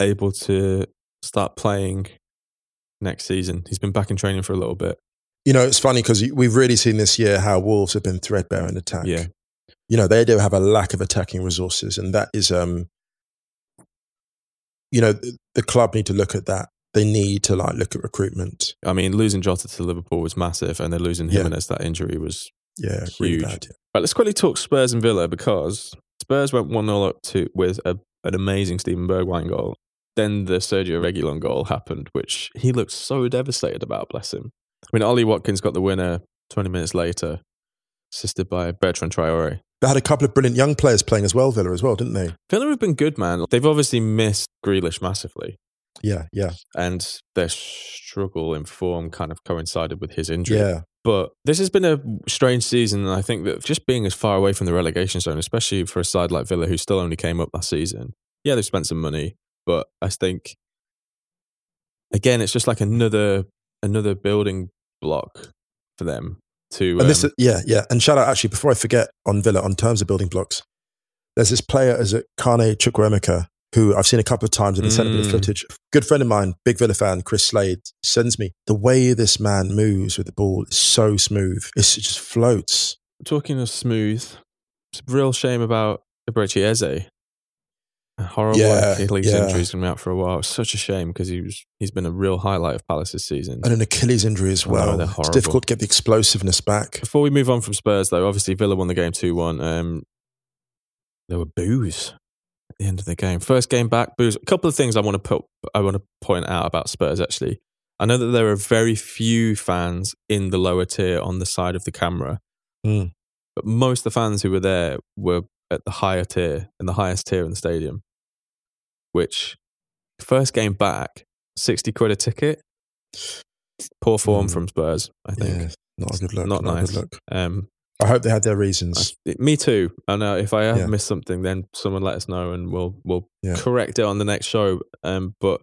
able to start playing next season. He's been back in training for a little bit. You know, it's funny because we've really seen this year how Wolves have been threadbare in attack. Yeah. You know, they do have a lack of attacking resources, and that is, um, you know, the, the club need to look at that. They need to like look at recruitment. I mean, losing Jota to Liverpool was massive, and then losing Yeah. Jimenez, that injury was. Yeah, really Huge. bad. Right, let's quickly talk Spurs and Villa because Spurs went 1 0 up to with a, an amazing Steven Bergwijn goal. Then the Sergio Reguilon goal happened, which he looked so devastated about, bless him. I mean, Ollie Watkins got the winner 20 minutes later. assisted by Bertrand Traore. They had a couple of brilliant young players playing as well, Villa as well, didn't they? Villa have been good, man. They've obviously missed Grealish massively, Yeah, yeah, and their struggle in form kind of coincided with his injury. yeah. But this has been a strange season, and I think that just being as far away from the relegation zone, especially for a side like Villa, who still only came up last season, yeah, they've spent some money, but I think again, it's just like another another building block for them to. And this, um, yeah, yeah. And shout out actually before I forget on Villa on terms of building blocks. There's this player as a Carney Chukwuemeka who I've seen a couple of times and sent a bit of Mm. footage. Good friend of mine, big Villa fan, Chris Slade, sends me the way this man moves with the ball is so smooth. It's, it just floats. talking of smooth, it's a real shame about Eberechi Eze. Horrible Yeah, Achilles yeah. injury. He's going to be out for a while. It's such a shame because he was he's been a real highlight of Palace's season. And an Achilles injury as Oh, well. they're it's difficult to get the explosiveness back. Before we move on from Spurs, though, obviously Villa won the game two one. Um, there were boos at the end of the game. First game back, boos. A couple of things I want to put I want to point out about Spurs. Actually, I know that there are very few fans in the lower tier on the side of the camera, Mm. but most of the fans who were there were at the higher tier, in the highest tier in the stadium. Which first game back, sixty quid a ticket. Poor form Mm. from Spurs, I think. Yeah, not a good look. Not Not, nice. good look. Um, I hope they had their reasons. I- me too. And uh, if I have Yeah. missed something, then someone let us know, and we'll we'll Yeah. correct it on the next show. Um, but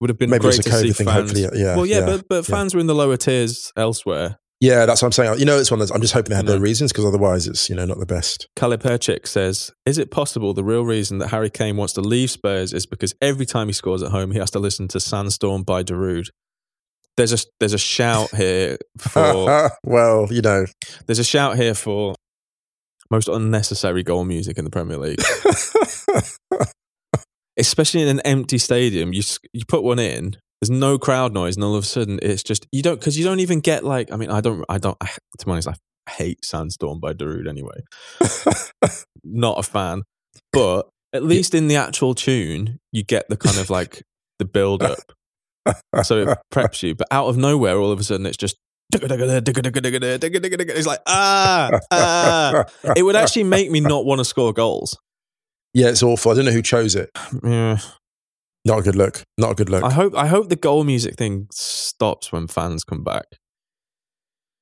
would have been Maybe great it's a to see COVID thing. fans. Hopefully, yeah. well, yeah, yeah. but but fans were in the lower tiers elsewhere. Yeah, that's what I'm saying. You know, it's one of those, I'm just hoping they had No. their reasons because otherwise it's, you know, not the best. Kaliperchik says, "Is it possible the real reason that Harry Kane wants to leave Spurs is because every time he scores at home, he has to listen to Sandstorm by Darude?" There's a there's a shout here [laughs] for well, you know. there's a shout here for most unnecessary goal music in the Premier League. [laughs] especially in an empty stadium, you you put one in. There's no crowd noise, and all of a sudden it's just you don't because you don't even get like. I mean, I don't, I don't. I, [sighs] to be honest, I hate Sandstorm by Darude anyway. [laughs] Not a fan, but at least in the actual tune, you get the kind of like the build up, so it preps you. But out of nowhere, all of a sudden, it's just. It's like ah ah. It would actually make me not want to score goals. yeah, it's awful. I don't know who chose it. Yeah. Not a good look. Not a good look. I hope I hope the goal music thing stops when fans come back.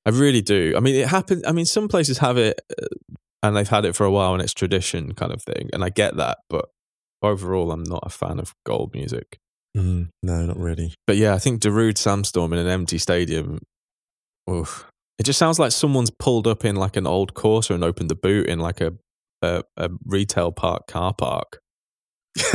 I really do. I mean, it happens. I mean, some places have it, uh, and they've had it for a while, and it's tradition kind of thing, and I get that. But overall, I'm not a fan of goal music. Mm, no, not really. But yeah, I think Darude Sandstorm in an empty stadium. Oof. It just sounds like someone's pulled up in like an old Corsa and opened the boot in like a a, a retail park car park [laughs]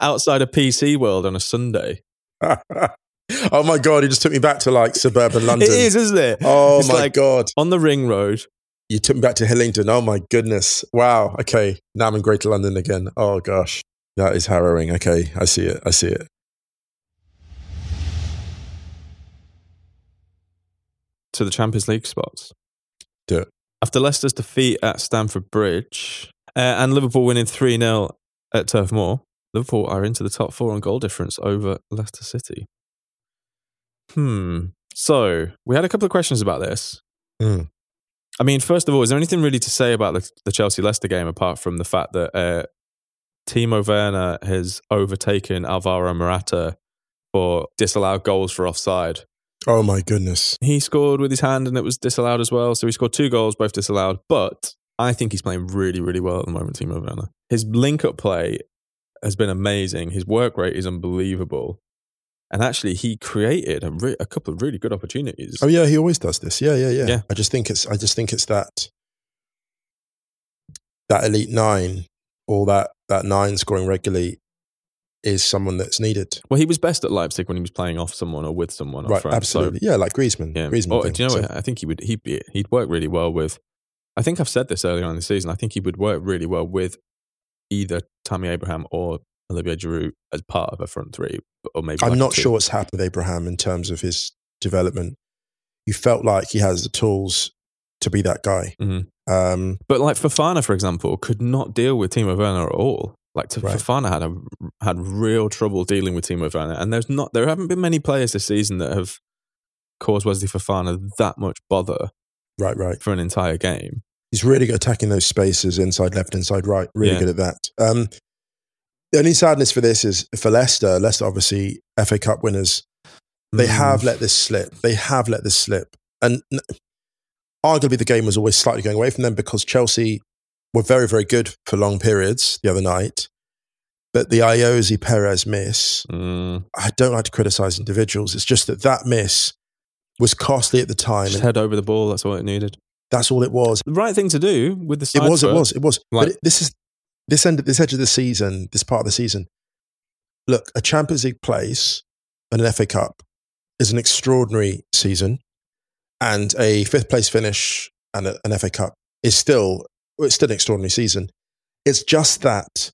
outside a PC World on a Sunday. [laughs] oh my god, he just took me back to like suburban [laughs] London. It is, isn't it? Oh It's my like- god. on the ring road. You took me back to Hillingdon. Oh my goodness. Wow. Okay. Now I'm in Greater London again. Oh gosh. That is harrowing. Okay. I see it. I see it. to the Champions League spots. Do it. After Leicester's defeat at Stamford Bridge uh, and Liverpool winning 3 0 at Turf Moor, Liverpool are into the top four on goal difference over Leicester City. Hmm. So we had a couple of questions about this. Hmm. I mean, first of all, is there anything really to say about the, the Chelsea Leicester game apart from the fact that uh, Timo Werner has overtaken Alvaro Morata for disallowed goals for offside? Oh my goodness. He scored with his hand and it was disallowed as well. So he scored two goals, both disallowed. But I think he's playing really, really well at the moment, Timo Werner. His link up play has been amazing. His work rate is unbelievable. And actually, he created a, re- a couple of really good opportunities. Oh yeah, he always does this. Yeah, yeah, yeah. Yeah. I just think it's I just think it's that that elite nine or that that nine scoring regularly is someone that's needed. Well, he was best at Leipzig when he was playing off someone or with someone. right, front. So, absolutely. yeah, like Griezmann. yeah. Griezmann. Or, thing. do you know So- what? I think he would he'd be he'd work really well with. I think I've said this earlier on in the season. I think he would work really well with either Tammy Abraham or Olivier Giroud as part of a front three, or maybe I'm like not sure what's happened with Abraham in terms of his development. You felt like he has the tools to be that guy. Mhm. Um, But like Fofana, for example, could not deal with Timo Werner at all. Like to, Right. Fofana had a, had real trouble dealing with Timo Werner, and there's not there haven't been many players this season that have caused Wesley Fofana that much bother. Right, right. for an entire game. He's really good attacking those spaces inside left, inside right. Really Yeah. good at that. Um, the only sadness for this is for Leicester. Leicester, obviously, FA Cup winners. They Mm. have let this slip. They have let this slip. And arguably, the game was always slightly going away from them because Chelsea were very, very good for long periods the other night. But the Ayoze Perez miss, Mm. I don't like to criticize individuals. It's just that that miss was costly at the time. Just head over the ball. That's all it needed. that's all it was. The right thing to do with the It was, it was, it was. Like- but it, this is this end, this edge of the season, this part of the season. Look, a Champions League place and an FA Cup is an extraordinary season, and a fifth place finish and a, an FA Cup is still it's still an extraordinary season. It's just that,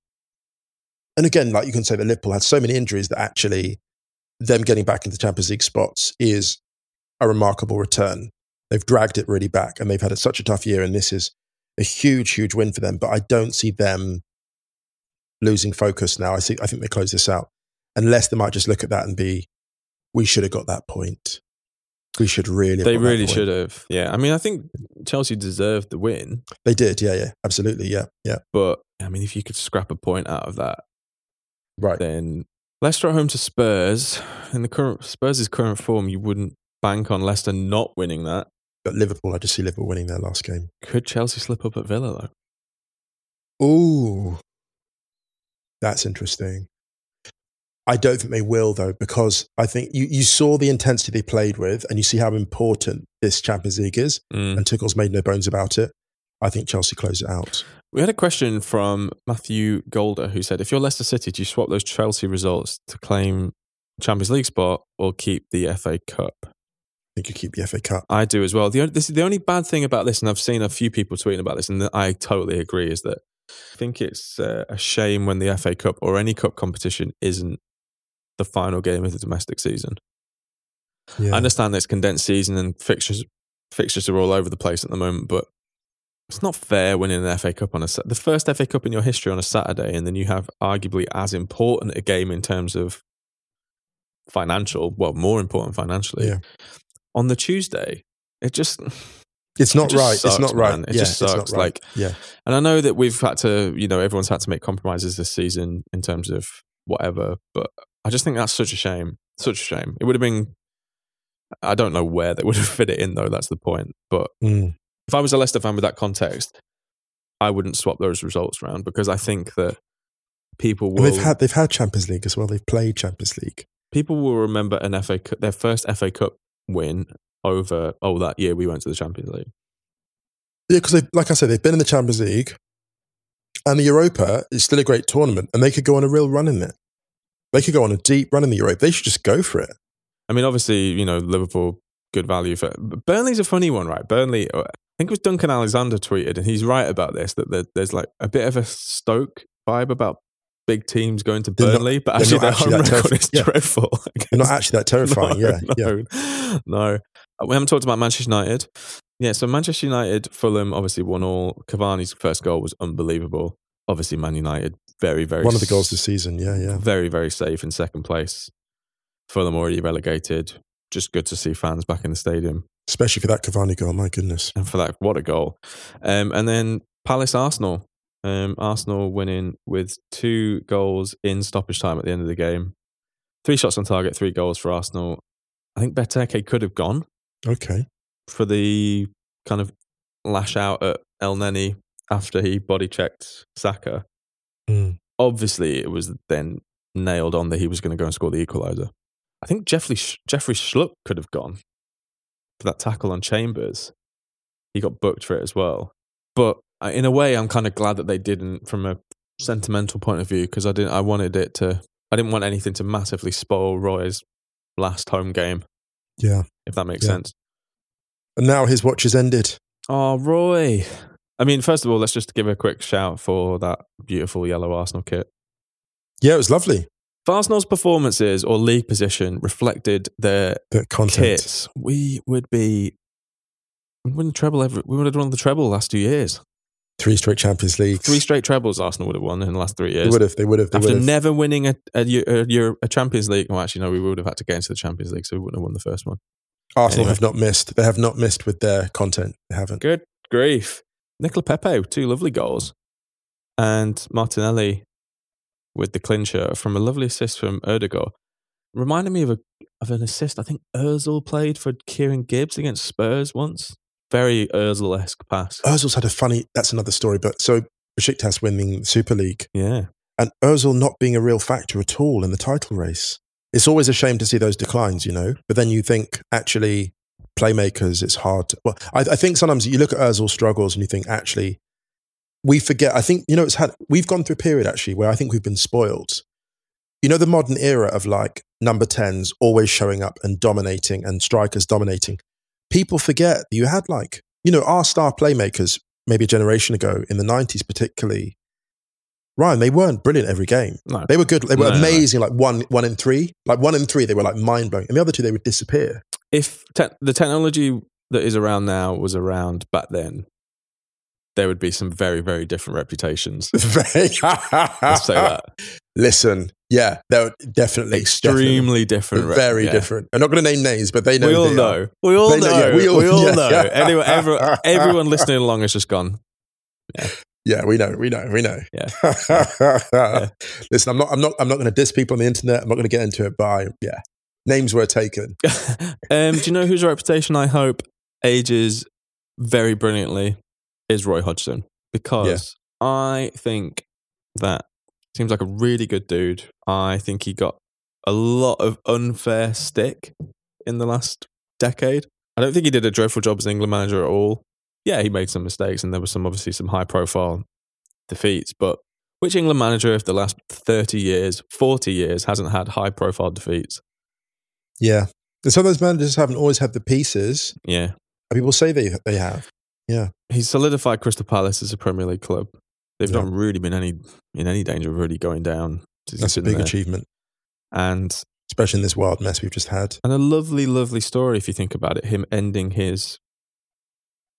and again, like you can say that Liverpool had so many injuries that actually them getting back into Champions League spots is a remarkable return. They've dragged it really back, and they've had such a tough year, and this is a huge, huge win for them. But I don't see them losing focus now. I think I think they close this out, unless they might just look at that and be, we should have got that point. We should really. They really should have. Yeah. I mean, I think Chelsea deserved the win, They did. Yeah, yeah, absolutely. Yeah, yeah. but I mean, if you could scrap a point out of that, Right. then Leicester at home to Spurs in the current Spurs' current form, you wouldn't bank on Leicester not winning that. But Liverpool, I just see Liverpool winning their last game. Could Chelsea slip up at Villa though? Ooh, that's interesting. I don't think they will though, because I think you, you saw the intensity they played with, and you see how important this Champions League is. Mm. And Tuchel's made no bones about it. I think Chelsea close it out. We had a question from Matthew Golder who said, "If you're Leicester City, do you swap those Chelsea results to claim Champions League spot or keep the FA Cup?" I think you keep the FA Cup. I do as well. The, this the only bad thing about this, and I've seen a few people tweeting about this, and I totally agree, is that I think it's uh, a shame when the FA Cup or any cup competition isn't the final game of the domestic season. Yeah. I understand it's condensed season and fixtures fixtures are all over the place at the moment, but it's not fair winning an FA Cup on a the first FA Cup in your history on a Saturday, and then you have arguably as important a game in terms of financial, well, more important financially Yeah. on the Tuesday. It just It's not just right. it's sucks, not right. man. It yeah, just sucks. right. Like- yeah, and I know that we've had to, you know, everyone's had to make compromises this season in terms of whatever, but I just think that's such a shame. Such a shame. It would have been, I don't know where they would have [laughs] fit it in though. That's the point. But Mm. if I was a Leicester fan with that context, I wouldn't swap those results around because I think that people And they've had they've had Champions League as well. They've played Champions League. people will remember an FA, their first FA Cup win over, oh, that year we went to the Champions League. Yeah, because like I said, they've been in the Champions League, and the Europa is still a great tournament, and they could go on a real run in it. They could go on a deep run in the Europa. They should just go for it. I mean, obviously, you know, Liverpool, good value for. Burnley's a funny one, right? Burnley, uh, I think it was Duncan Alexander tweeted, and he's right about this that there's like a bit of a Stoke vibe about big teams going to They're not- Burnley, but they're actually not their actually home that record terrif- is yeah. dreadful. They're not actually that [laughs] terrifying. no, yeah, yeah. no, no. Uh, We haven't talked about Manchester United. Yeah, so Manchester United, Fulham, obviously won all. Cavani's first goal was unbelievable. Obviously, Man United, very, very One of the goals this season. Yeah, yeah. very, very safe in second place. Fulham already relegated. Just good to see fans back in the stadium. Especially for that Cavani goal. My goodness. And for that, what a goal. Um, and then Palace Arsenal. Um, Arsenal winning with two goals in stoppage time at the end of the game. Three shots on target, three goals for Arsenal. I think Benteke could have gone Okay. for the kind of lash out at Elneny after he body checked Saka. Mm. Obviously, it was then nailed on that he was going to go and score the equaliser. I think Jeffrey, Jeffrey Schlupp could have gone for that tackle on Chambers. He got booked for it as well. But uh, in a way, I'm kind of glad that they didn't from a sentimental point of view because I didn't. I wanted it to. I didn't want anything to massively spoil Roy's last home game, Yeah. if that makes Yeah. sense. And now his watch has ended. Oh, Roy. I mean, first of all, let's just give a quick shout for that beautiful yellow Arsenal kit. Yeah, it was lovely. If Arsenal's performances or league position reflected their The content. kits, we would be. We wouldn't treble every, We would have won the treble last two years. Three straight Champions League. Three straight trebles Arsenal would have won in the last three They years. would have. They would have. They After would have. never winning a, a, a, a Champions League. Well, actually, no, we would have had to get into the Champions League, so we wouldn't have won the first one. Arsenal Anyway. have not missed. They have not missed with their content. They haven't. Good grief. Nicola Pepe, two lovely goals. And Martinelli with the clincher from a lovely assist from Odegaard. Reminded me of a of an assist I think Ozil played for Kieran Gibbs against Spurs once. Very Ozil esque pass. Ozil's had a funny. That's another story. But so Besiktas winning the Super League Yeah. and Ozil not being a real factor at all in the title race. It's always a shame to see those declines, you know. But then you think actually playmakers, it's hard. To, well, I, I think sometimes you look at Ozil's struggles and you think actually we forget. I think you know it's had. We've gone through a period actually where I think we've been spoiled. You know the modern era of like number tens always showing up and dominating and strikers dominating. People forget you had like you know our star playmakers maybe a generation ago in the nineties particularly. Ryan, they weren't brilliant every game. No. They were good. They were No, no, no. amazing. Like one, one in three. Like one in three, they were like mind blowing, and the other two they would disappear. If te- the technology that is around now was around back then, there would be some very, very different reputations. [laughs] [laughs] Let's say that. Listen, yeah, they're definitely Extremely definitely, different. very yeah. different. I'm not going to name names, but they know. we all they are. know. We all know- know. yeah, we all, [laughs] yeah, know. yeah. Anyone, everyone, everyone listening along has just gone. Yeah, we know, we know, we know. Yeah. Listen, I'm not, I'm not, I'm not going to diss people on the internet. I'm not going to get into it, but I, yeah, names were taken. [laughs] um, do you know whose reputation I hope ages very brilliantly is Roy Hodgson because I think that seems like a really good dude. I think he got a lot of unfair stick in the last decade. I don't think he did a dreadful job as England manager at all. Yeah, he made some mistakes and there was some obviously some high profile defeats, but which England manager of the last 30 years, 40 years hasn't had high profile defeats? Yeah, and some of those managers haven't always had the pieces. Yeah. And people say they they have. Yeah. He's solidified Crystal Palace as a Premier League club. They've Yeah. not really been any in any danger of really going down. That's a big there. achievement, And especially in this wild mess we've just had. and a lovely, lovely story if you think about it. Him ending his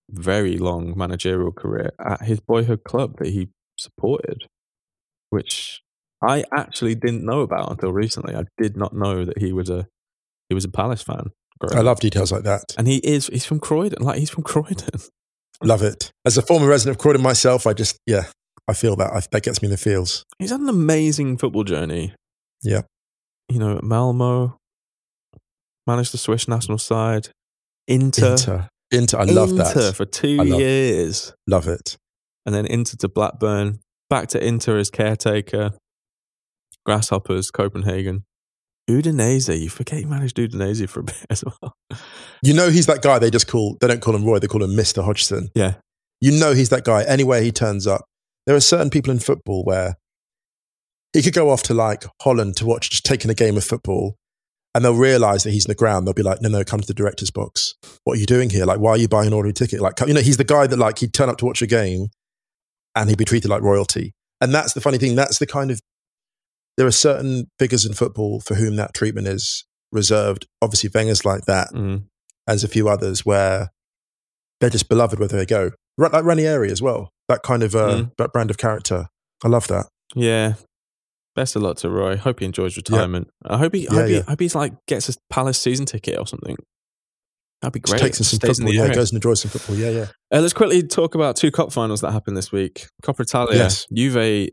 very long managerial career at his boyhood club that he supported, which I actually didn't know about until recently. I did not know that he was a he was a Palace fan. I love details like that. and he is he's from Croydon. Like he's from Croydon. [laughs] Love it. As a former resident of Croydon myself, I just, yeah, I feel that. I, that gets me in the feels. He's had an amazing football journey. Yeah. You know, Malmo, managed the Swiss national side, Inter. Inter. Inter. I love Inter that. for two love- years. Love it. And then Inter to Blackburn, back to Inter as caretaker, Grasshoppers, Copenhagen. Udinese, you forget he managed Udinese for a bit [laughs] as well. You know, he's that guy they just call, they don't call him Roy, they call him Mr. Hodgson. Yeah. You know, he's that guy anywhere he turns up. There are certain people in football where he could go off to like Holland to watch, just taking a game of football, and they'll realize that he's in the ground. They'll be like, no, no, come to the director's box. What are you doing here? Like, why are you buying an ordinary ticket? Like, come- you know, he's the guy that like he'd turn up to watch a game and he'd be treated like royalty. And that's the funny thing. That's the kind of, there are certain figures in football for whom that treatment is reserved. Obviously, Wenger's like that Mm. as a few others where they're just beloved wherever they go. Ra- Like Ranieri as well. That kind of uh, Mm. that brand of character. I love that. Yeah. Best of luck to Roy. Hope he enjoys retirement. I hope he, Yeah, hope, he hope he's like gets a Palace season ticket or something. That'd be Just great. takes in some football. the Yeah, area. goes and enjoys some football. Yeah, yeah. Uh, let's quickly talk about two cup finals that happened this week. Coppa Italia, Yes. Juve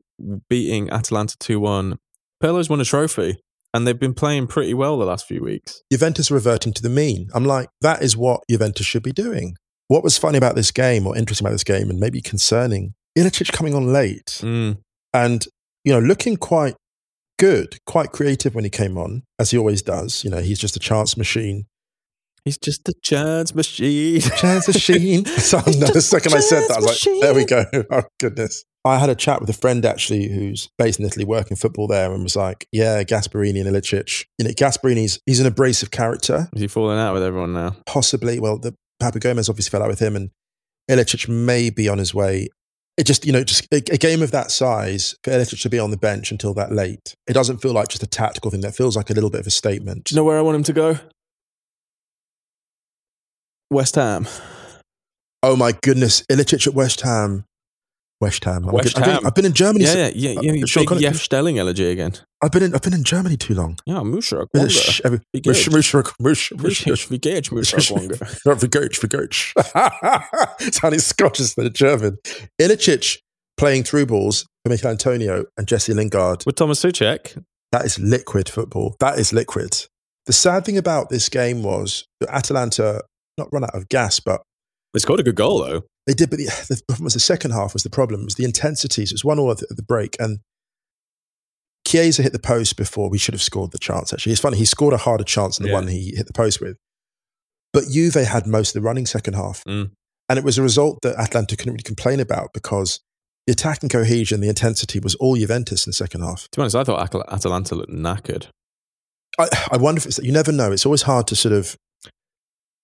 beating Atalanta 2 1. Pirlo's won a trophy, and they've been playing pretty well the last few weeks. Juventus are reverting to the mean. I'm like, that is what Juventus should be doing. What was funny about this game, or interesting about this game, and maybe concerning, Ilicic coming on late Mm. and you know looking quite good, quite creative when he came on, as he always does. You know, he's just a chance machine. He's just a chance machine. Chance machine. so no, the second I said that, I was like, there we go. [laughs] Oh, goodness. I had a chat with a friend actually who's based in Italy working football there and was like, yeah, Gasperini and Ilicic. You know, Gasperini's, he's an abrasive character, Is he falling out with everyone now? possibly. Well, the Papu Gomez obviously fell out with him and Ilicic may be on his way. It just, you know, just a, a game of that size for Ilicic to be on the bench until that late. It doesn't feel like just a tactical thing. That feels like a little bit of a statement. Do you know where I want him to go? West Ham. Oh my goodness, Ilicic at West Ham. West Ham. West good- I've, been, Ham. I've been in Germany. Yeah, yeah, yeah. yeah Uh, Sean big Jeff Stelling elegy again. I've been in I've been in Germany too long. Yeah, Musha. Is it sh- every- Wie Mush- geht's? mush- mush- mush- mush- Wie geht's, Musha Gwanga? Not for coach. Sounding Scottish instead of German. Ilicic playing through balls for Michael Antonio and Jesse Lingard. With Tomas Soucek. That is liquid football. That is liquid. The sad thing about this game was Atalanta not run out of gas, but They scored a good goal, though. They did. But the, the problem was the second half was the problem. It was the intensities. It was one all at the, break, and Chiesa hit the post before we should have scored the chance. Actually, it's funny. He scored a harder chance than the Yeah. one he hit the post with. But Juve had most of the running second half, Mm. and it was a result that Atlanta couldn't really complain about because the attacking cohesion, the intensity was all Juventus in the second half. To be honest, I thought Atal- Atalanta looked knackered. I, I wonder if it's you never know. It's always hard to sort of.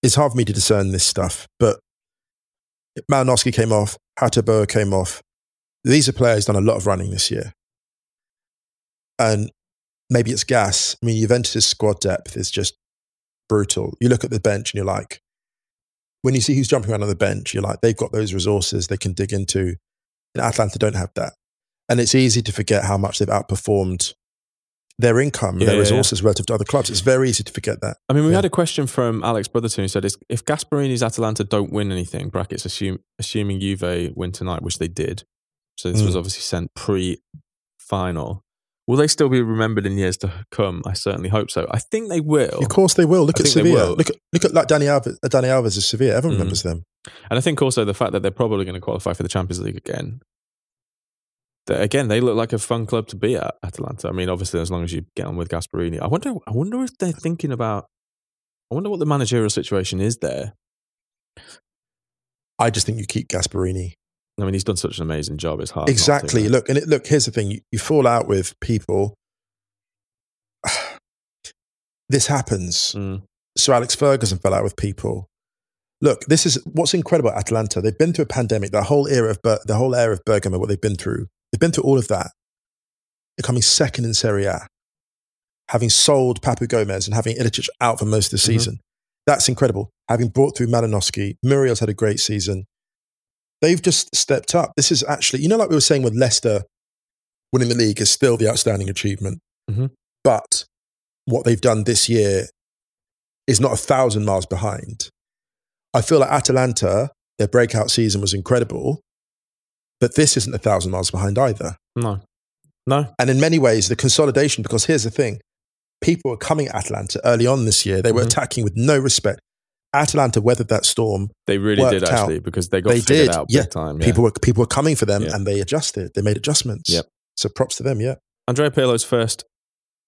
It's hard for me to discern this stuff, but Malinovskyi came off, Hateboer came off. These are players done a lot of running this year, and maybe it's gas. I mean, Juventus' squad depth is just brutal. You look at the bench and you're like, when you see who's jumping around on the bench, you're like, they've got those resources they can dig into. And Atlanta don't have that, and it's easy to forget how much they've outperformed their income, Yeah, their yeah, yeah. resources relative to other clubs. It's very easy to forget that. I mean, we Yeah. had a question from Alex Brotherton who said, if Gasperini's Atalanta don't win anything, brackets assume, assuming Juve win tonight, which they did, so this was Mm. obviously sent pre-final, will they still be remembered in years to come? I certainly hope so. I think they will. Of course, they will. Look I at Sevilla. Look at look at like Dani Alves. Dani Alves of Sevilla. Everyone Mm. remembers them. And I think also the fact that they're probably going to qualify for the Champions League again. That again, they look like a fun club to be at, Atalanta. I mean, obviously, as long as you get on with Gasperini. I wonder. I wonder if they're thinking about. I wonder what the managerial situation is there. I just think you keep Gasperini. I mean, he's done such an amazing job. It's hard. not to, Exactly. Look, and it, look. Here's the thing: you, you fall out with people. [sighs] this happens. Mm. Sir Alex Ferguson fell out with people. Look, this is what's incredible. at Atalanta. They've been through a pandemic. The whole era of Ber- the whole era of Bergamo. What they've been through. They've been through all of that. They're coming second in Serie A, having sold Papu Gomez and having Ilicic out for most of the Mhm. season. That's incredible. Having brought through Malinovskyi, Muriel's had a great season. They've just stepped up. This is actually, you know, like we were saying with Leicester, winning the league is still the outstanding achievement. Mhm. But what they've done this year is not a thousand miles behind. I feel like Atalanta, their breakout season was incredible, but this isn't a thousand miles behind either. No, no. And in many ways, the consolidation, because here's the thing people were coming at Atlanta early on this year. They were Mhm. attacking with no respect. Atlanta weathered that storm. They really did out. actually because they got They figured did, out yeah. time. Yeah. People, were, people were coming for them Yeah. and they adjusted. They made adjustments. Yep. So props to them, yeah. Andrea Pirlo's first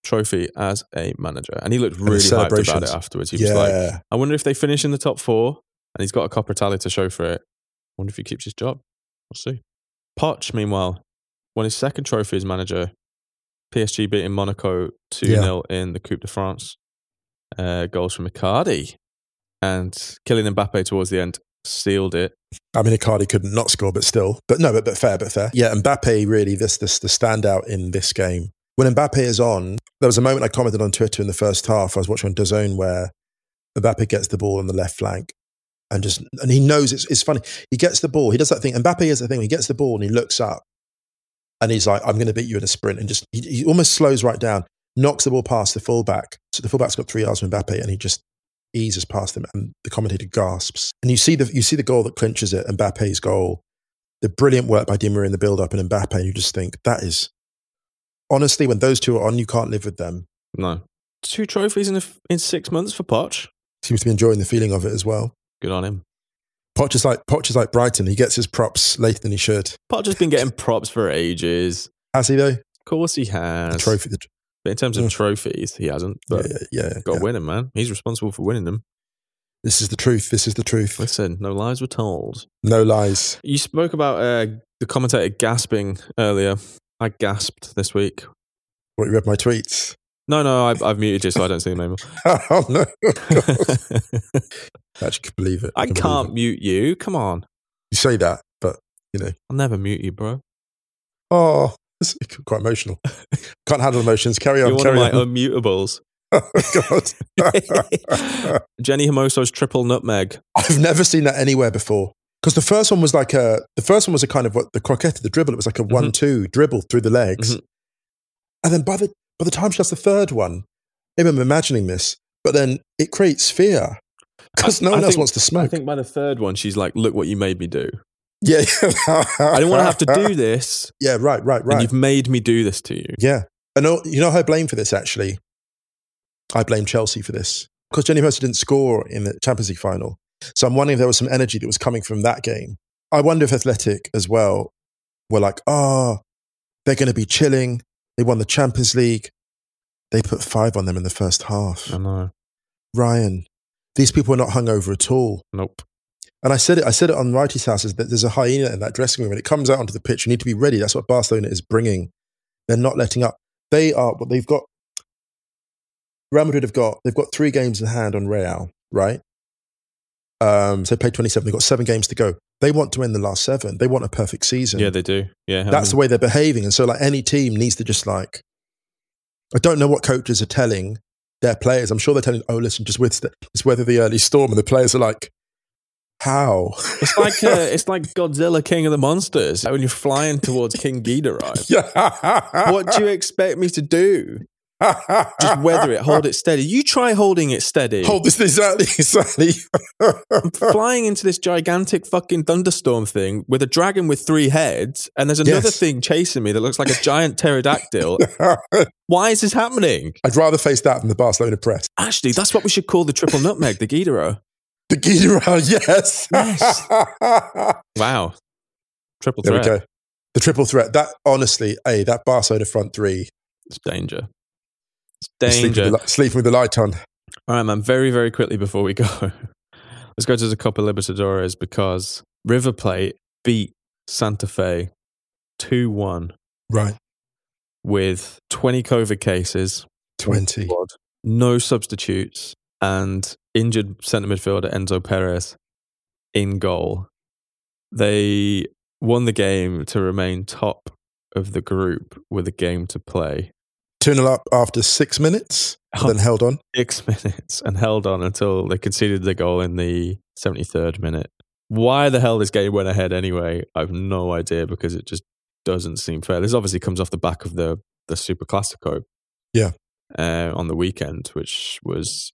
trophy as a manager, and he looked really hyped about it afterwards. He was like, yeah. "I wonder if they finish in the top four, and he's got a Coppa Italia to show for it. I wonder if he keeps his job. We'll see." Poch, meanwhile, won his second trophy as manager. PSG beating Monaco 2 0 in the Coupe de France. Uh, goals from Icardi. And Kylian Mbappe towards the end sealed it. I mean, Icardi couldn't not score, but still. But no, but, but fair, but fair. Yeah, Mbappe really, this, this, the standout in this game. When Mbappe is on, there was a moment I commented on Twitter in the first half. I was watching on DAZN where Mbappe gets the ball on the left flank and just, and he knows it's, it's funny. He gets the ball. He does that thing. Mbappe is the thing. He gets the ball and he looks up and he's like, I'm going to beat you in a sprint. And just, he, he almost slows right down, knocks the ball past the fullback. So the fullback's got three yards from Mbappe and he just eases past him. And the commentator gasps. And you see the, you see the goal that clinches it, Mbappe's goal. The brilliant work by Di Maria in the build up and Mbappe. And you just think, that is, honestly, when those two are on, you can't live with them. No. Two trophies in, a, in six months for Poch. Seems to be enjoying the feeling of it as well. Good on him. Is like is like Brighton. He gets his props later than he should. Has been getting props for ages. Has he though? Of course he The has. trophy. The, But in terms of Mm. trophies, he hasn't. But yeah, yeah, got yeah. to win them, man. He's responsible for winning them. This is the truth. This is the truth. Listen, no lies were told. No lies. You spoke about uh, the commentator gasping earlier. I gasped this week. What you read my tweets? No, no, I've, I've muted you so I don't see them anymore. [laughs] oh no! [laughs] [laughs] I actually could believe it. I can can't it. mute you. Come on. You say that, but you know. I'll never mute you, bro. oh, [laughs] it's quite emotional. [laughs] Can't handle emotions. Carry on. You're one of my on. unmutables. [laughs] oh God. Jenni Hermoso's triple nutmeg. I've never seen that anywhere before. Because the first one was like a the first one was a kind of what the croquette, the dribble. It was like a Mm-hmm. one-two dribble through the legs, Mhm. and then by the by the time she does the third one, I remember imagining this, but then it creates fear because no I one else think- wants to smoke. I think by the third one, she's like, "Look what you made me do. yeah, [laughs] I didn't want to have to do [laughs] this, Yeah, right, right, and right. you've made me do this to you." Yeah. And know- you know who I blame for this, actually? I blame Chelsea for this. Because Jenni Hermoso didn't score in the Champions League final. So I'm wondering if there was some energy that was coming from that game. I wonder if Athletic as well were like, oh, they're going to be chilling. They won the Champions League. They put five on them in the first half. I know. Ryan, these people are not hungover at all. Nope. And I said it. I said it on Righty's house. Is that there's a hyena in that dressing room. and it comes out onto the pitch, you need to be ready. That's what Barcelona is bringing. They're not letting up. They are. What they've got. Real Madrid have got. They've got three games in hand on Real, right? Um, so they played 27. They've got seven games to go. They want to win the last seven. They want a perfect season. Yeah, they do. Yeah, That's the way they're behaving. And so, like any team needs to just like. I don't know what coaches are telling their players. I'm sure they're telling, "Oh, listen, just with just weather the early storm," and the players are like, "How?" It's [laughs] like uh, it's like Godzilla, King of the Monsters. When you're flying towards King Ghidorah. [laughs] yeah. what do you expect me to do? Just weather it, hold it steady. You try holding it steady. Hold this exactly, exactly. I'm [laughs] flying into this gigantic fucking thunderstorm thing with a dragon with three heads, and there's another Yes. thing chasing me that looks like a giant pterodactyl. [laughs] Why is this happening? I'd rather face that than the Barcelona press. Actually, that's what we should call the triple nutmeg, the Ghidorah. The Ghidorah, [laughs] yes. Yes. Wow. Triple there we go. The triple threat. That honestly, hey, that Barcelona front three. It's danger. It's Sleeping with, danger. the, sleeping with the light on. All right, man. Very, very quickly before we go, [laughs] let's go to the Copa Libertadores because River Plate beat Santa Fe 2 1 Right. with 20 COVID cases, 20. no substitutes, and injured centre midfielder Enzo Perez in goal. They won the game to remain top of the group with a game to play. 2 0 up after six minutes, Oh. then held on. six [laughs] minutes and held on until they conceded the goal in the 73rd minute. Why the hell this game went ahead anyway, I have no idea because it just doesn't seem fair. This obviously comes off the back of the, the Super Classico. Yeah. Uh, on the weekend, which was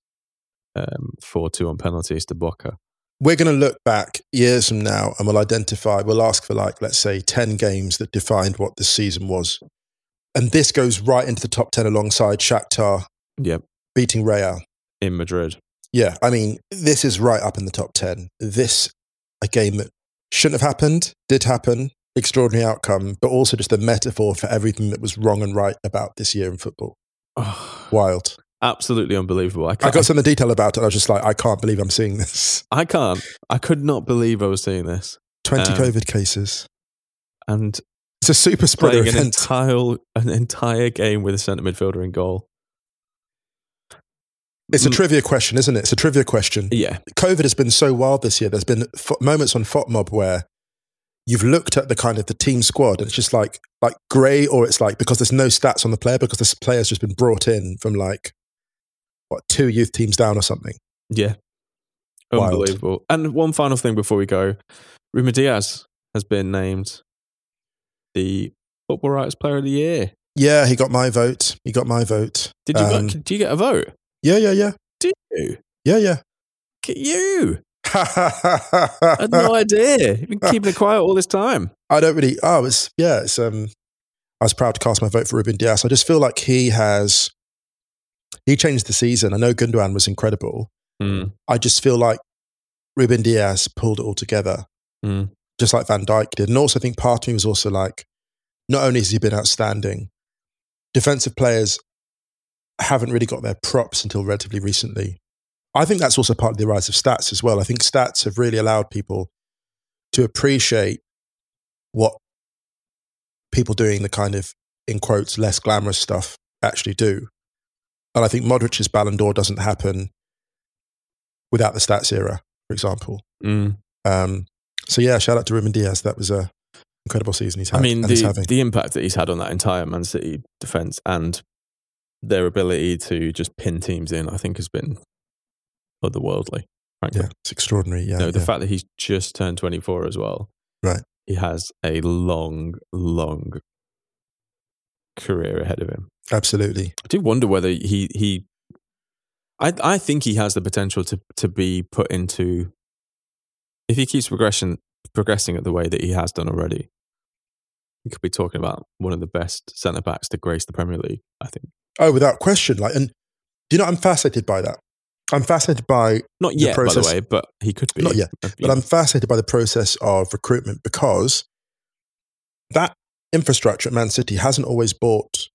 um, 4 2 on penalties to Boca. We're going to look back years from now and we'll identify, we'll ask for like, let's say, 10 games that defined what this season was. And this goes right into the top 10 alongside Shakhtar Yep. beating Real. In Madrid. Yeah, I mean, this is right up in the top 10. This, a game that shouldn't have happened, did happen, extraordinary outcome, but also just a metaphor for everything that was wrong and right about this year in football. Oh, [sighs] Wild. absolutely unbelievable. I, I got some of the detail about it. I was just like, I can't believe I'm seeing this. I can't. I could not believe I was seeing this. 20 Um, COVID cases. And It's a super spreader an event. entire an entire game with a centre midfielder in goal. It's a Mm, trivia question, isn't it? It's a trivia question. Yeah, COVID has been so wild this year. There's been fo- moments on FOTMob where you've looked at the kind of the team squad and it's just like like grey or it's like because there's no stats on the player because this player's just been brought in from like what two youth teams down or something. yeah, Wild. unbelievable. And one final thing before we go, Ruben Dias has been named the Football Writers Player of the Year. Yeah, he got my vote. He got my vote. Did you? Um, get, do you get a vote? Yeah, yeah, yeah, Did you? yeah, yeah. Look at you! [laughs] I had no idea. You've been keeping it quiet all this time. [laughs] I don't really. Oh, it's yeah. It's um. I was proud to cast my vote for Ruben Dias. I just feel like he has. He changed the season. I know Gundogan was incredible. Mm, I just feel like Ruben Dias pulled it all together, mm. Just like Van Dijk did. And also, I think part of me was also like, not only has he been outstanding, defensive players haven't really got their props until relatively recently. I think that's also part of the rise of stats as well. I think stats have really allowed people to appreciate what people doing the kind of, in quotes, less glamorous stuff actually do. And I think Modric's Ballon d'Or doesn't happen without the stats era, for example. Mm. Um, so yeah, shout out to Ruben Dias. That was a incredible season he's had. I mean, the, the impact that he's had on that entire Man City defense and their ability to just pin teams in, I think, has been otherworldly. Frankly. Yeah, it's extraordinary. Yeah, no, the yeah. fact that he's just turned 24 as well. Right. He has a long, long career ahead of him. absolutely. I do wonder whether he he. I I think he has the potential to to be put into. If he keeps progression progressing at the way that he has done already, he could be talking about one of the best centre backs to grace the Premier League. I think Oh, without question. Like, and do you know, I'm fascinated by that. I'm fascinated by, not yet, by the way, but he could be. Not yet, Uh, but I'm fascinated by the process of recruitment because that infrastructure at Man City hasn't always bought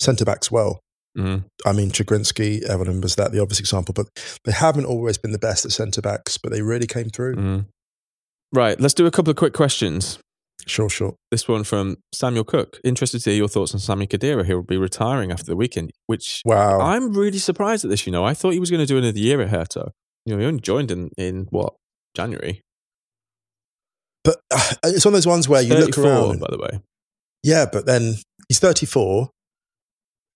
centre backs well. Mhm. I mean, Chagrinsky, Evelyn was that the obvious example, but they haven't always been the best at centre backs, but they really came through. Mhm. Right, let's do a couple of quick questions. Sure, sure. This one from Samuel Cook. Interested to hear your thoughts on Sami Khedira. He'll be retiring after the weekend, which Wow. I'm really surprised at this. You know, I thought he was going to do another year at Hertha. You know, he only joined in in what January. but uh, it's one of those ones where you look 34, around. by the way. Yeah, but then he's 34.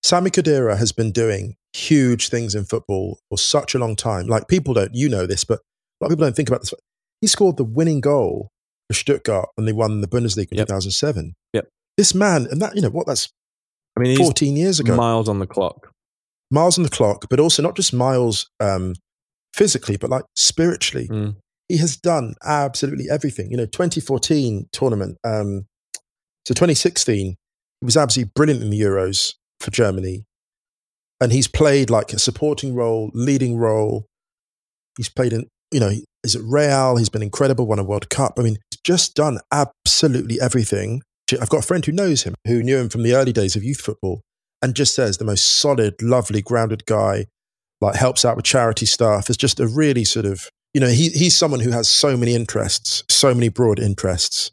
Sami Khedira has been doing huge things in football for such a long time. Like people don't, you know this, but a lot of people don't think about this. He scored the winning goal for Stuttgart when they won the Bundesliga in Yep. 2007. Yep. This man, and that, you know, what, that's I mean, 14 years ago. miles on the clock. miles on the clock, but also not just miles um, physically, but like spiritually. Mm. He has done absolutely everything. You know, 2014 tournament. Um, so 2016, he was absolutely brilliant in the Euros for Germany. And he's played like a supporting role, leading role. He's played in, you know, is it Real? He's been incredible, won a World Cup. I mean, he's just done absolutely everything. I've got a friend who knows him, who knew him from the early days of youth football and just says the most solid, lovely, grounded guy, like helps out with charity stuff. Is just a really sort of, you know, he, he's someone who has so many interests, so many broad interests.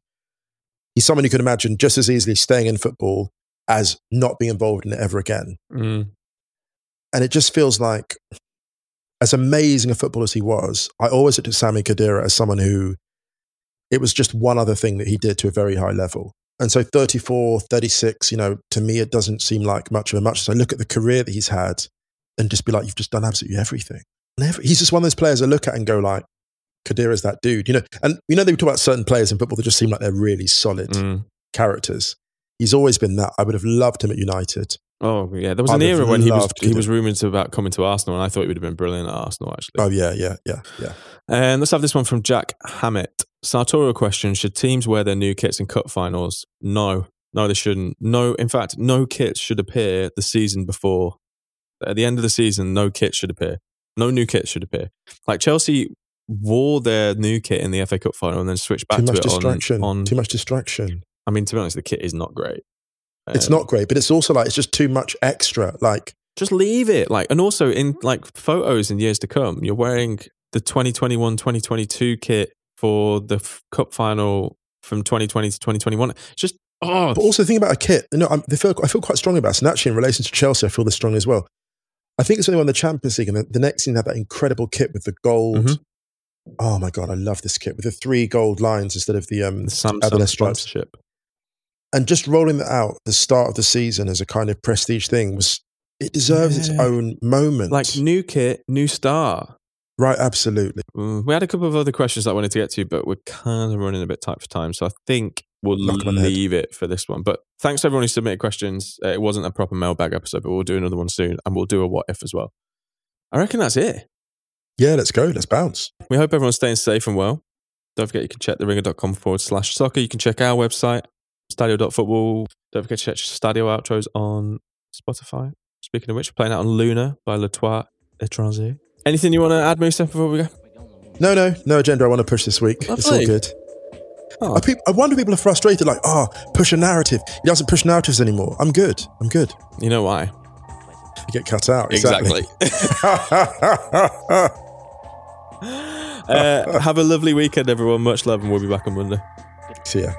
He's someone who could imagine just as easily staying in football as not being involved in it ever again. Mm. And it just feels like, as amazing a footballer as he was, I always looked at Sami Khedira as someone who it was just one other thing that he did to a very high level. And so 34, 36, you know, to me, it doesn't seem like much of a much. So I look at the career that he's had and just be like, you've just done absolutely everything. And every, he's just one of those players I look at and go like, Khedira's that dude, you know. And you know, they talk about certain players in football that just seem like they're really solid Mm. characters. He's always been that. I would have loved him at United. Oh yeah, there was I an era when he was he was rumored to about coming to Arsenal, and I thought he would have been brilliant at Arsenal. Actually, Oh yeah, yeah, yeah, yeah. And let's have this one from Jack Hammett. Sartorial question Should teams wear their new kits in cup finals? No. No, they shouldn't. No, in fact, no kits should appear the season before. At the end of the season, no kits should appear. No new kits should appear. Like Chelsea wore their new kit in the FA Cup final and then switched back Too to much it on- distraction. on. Too much distraction. I mean, to be honest, the kit is not great. It's Um, not great, but it's also like it's just too much extra. Like just leave it like and also in like photos in years to come you're wearing the 2021-2022 kit for the f- cup final from 2020 to 2021 It's just oh But also think about a kit. You know, I'm, they feel, I feel quite strong about it. And actually, in relation to Chelsea, I feel this strong as well. I think it's only won the Champions League, and the, the next thing had that incredible kit with the gold. Mhm. Oh my god, I love this kit with the three gold lines instead of the um the samsung stripes. sponsorship and just rolling that out the start of the season as a kind of prestige thing was it deserves its own moment. like new kit new star right, absolutely. Mm, we had a couple of other questions that I wanted to get to but we're kind of running a bit tight for time so I think we'll Knock 'em on the head. leave it for this one but thanks to everyone who submitted questions uh, it wasn't a proper mailbag episode but we'll do another one soon and we'll do a what if as well I reckon that's it Yeah, let's go. Let's bounce. We hope everyone's staying safe and well. Don't forget you can check theringer.com forward slash soccer. You can check our website, stadio.football. Don't forget to check Stadio outros on Spotify. Speaking of which, we're playing out on Luna by Latois Etranger. Anything you want to add, Musa, before we go? No, no, no agenda I want to push this week. It's all good. Oh, I, peop I wonder if people are frustrated, like, oh, push a narrative. He doesn't push narratives anymore. I'm good. I'm good. you know why? You get cut out. Exactly. [laughs] [laughs] uh, have a lovely weekend, everyone. Much love, and we'll be back on Monday. See ya.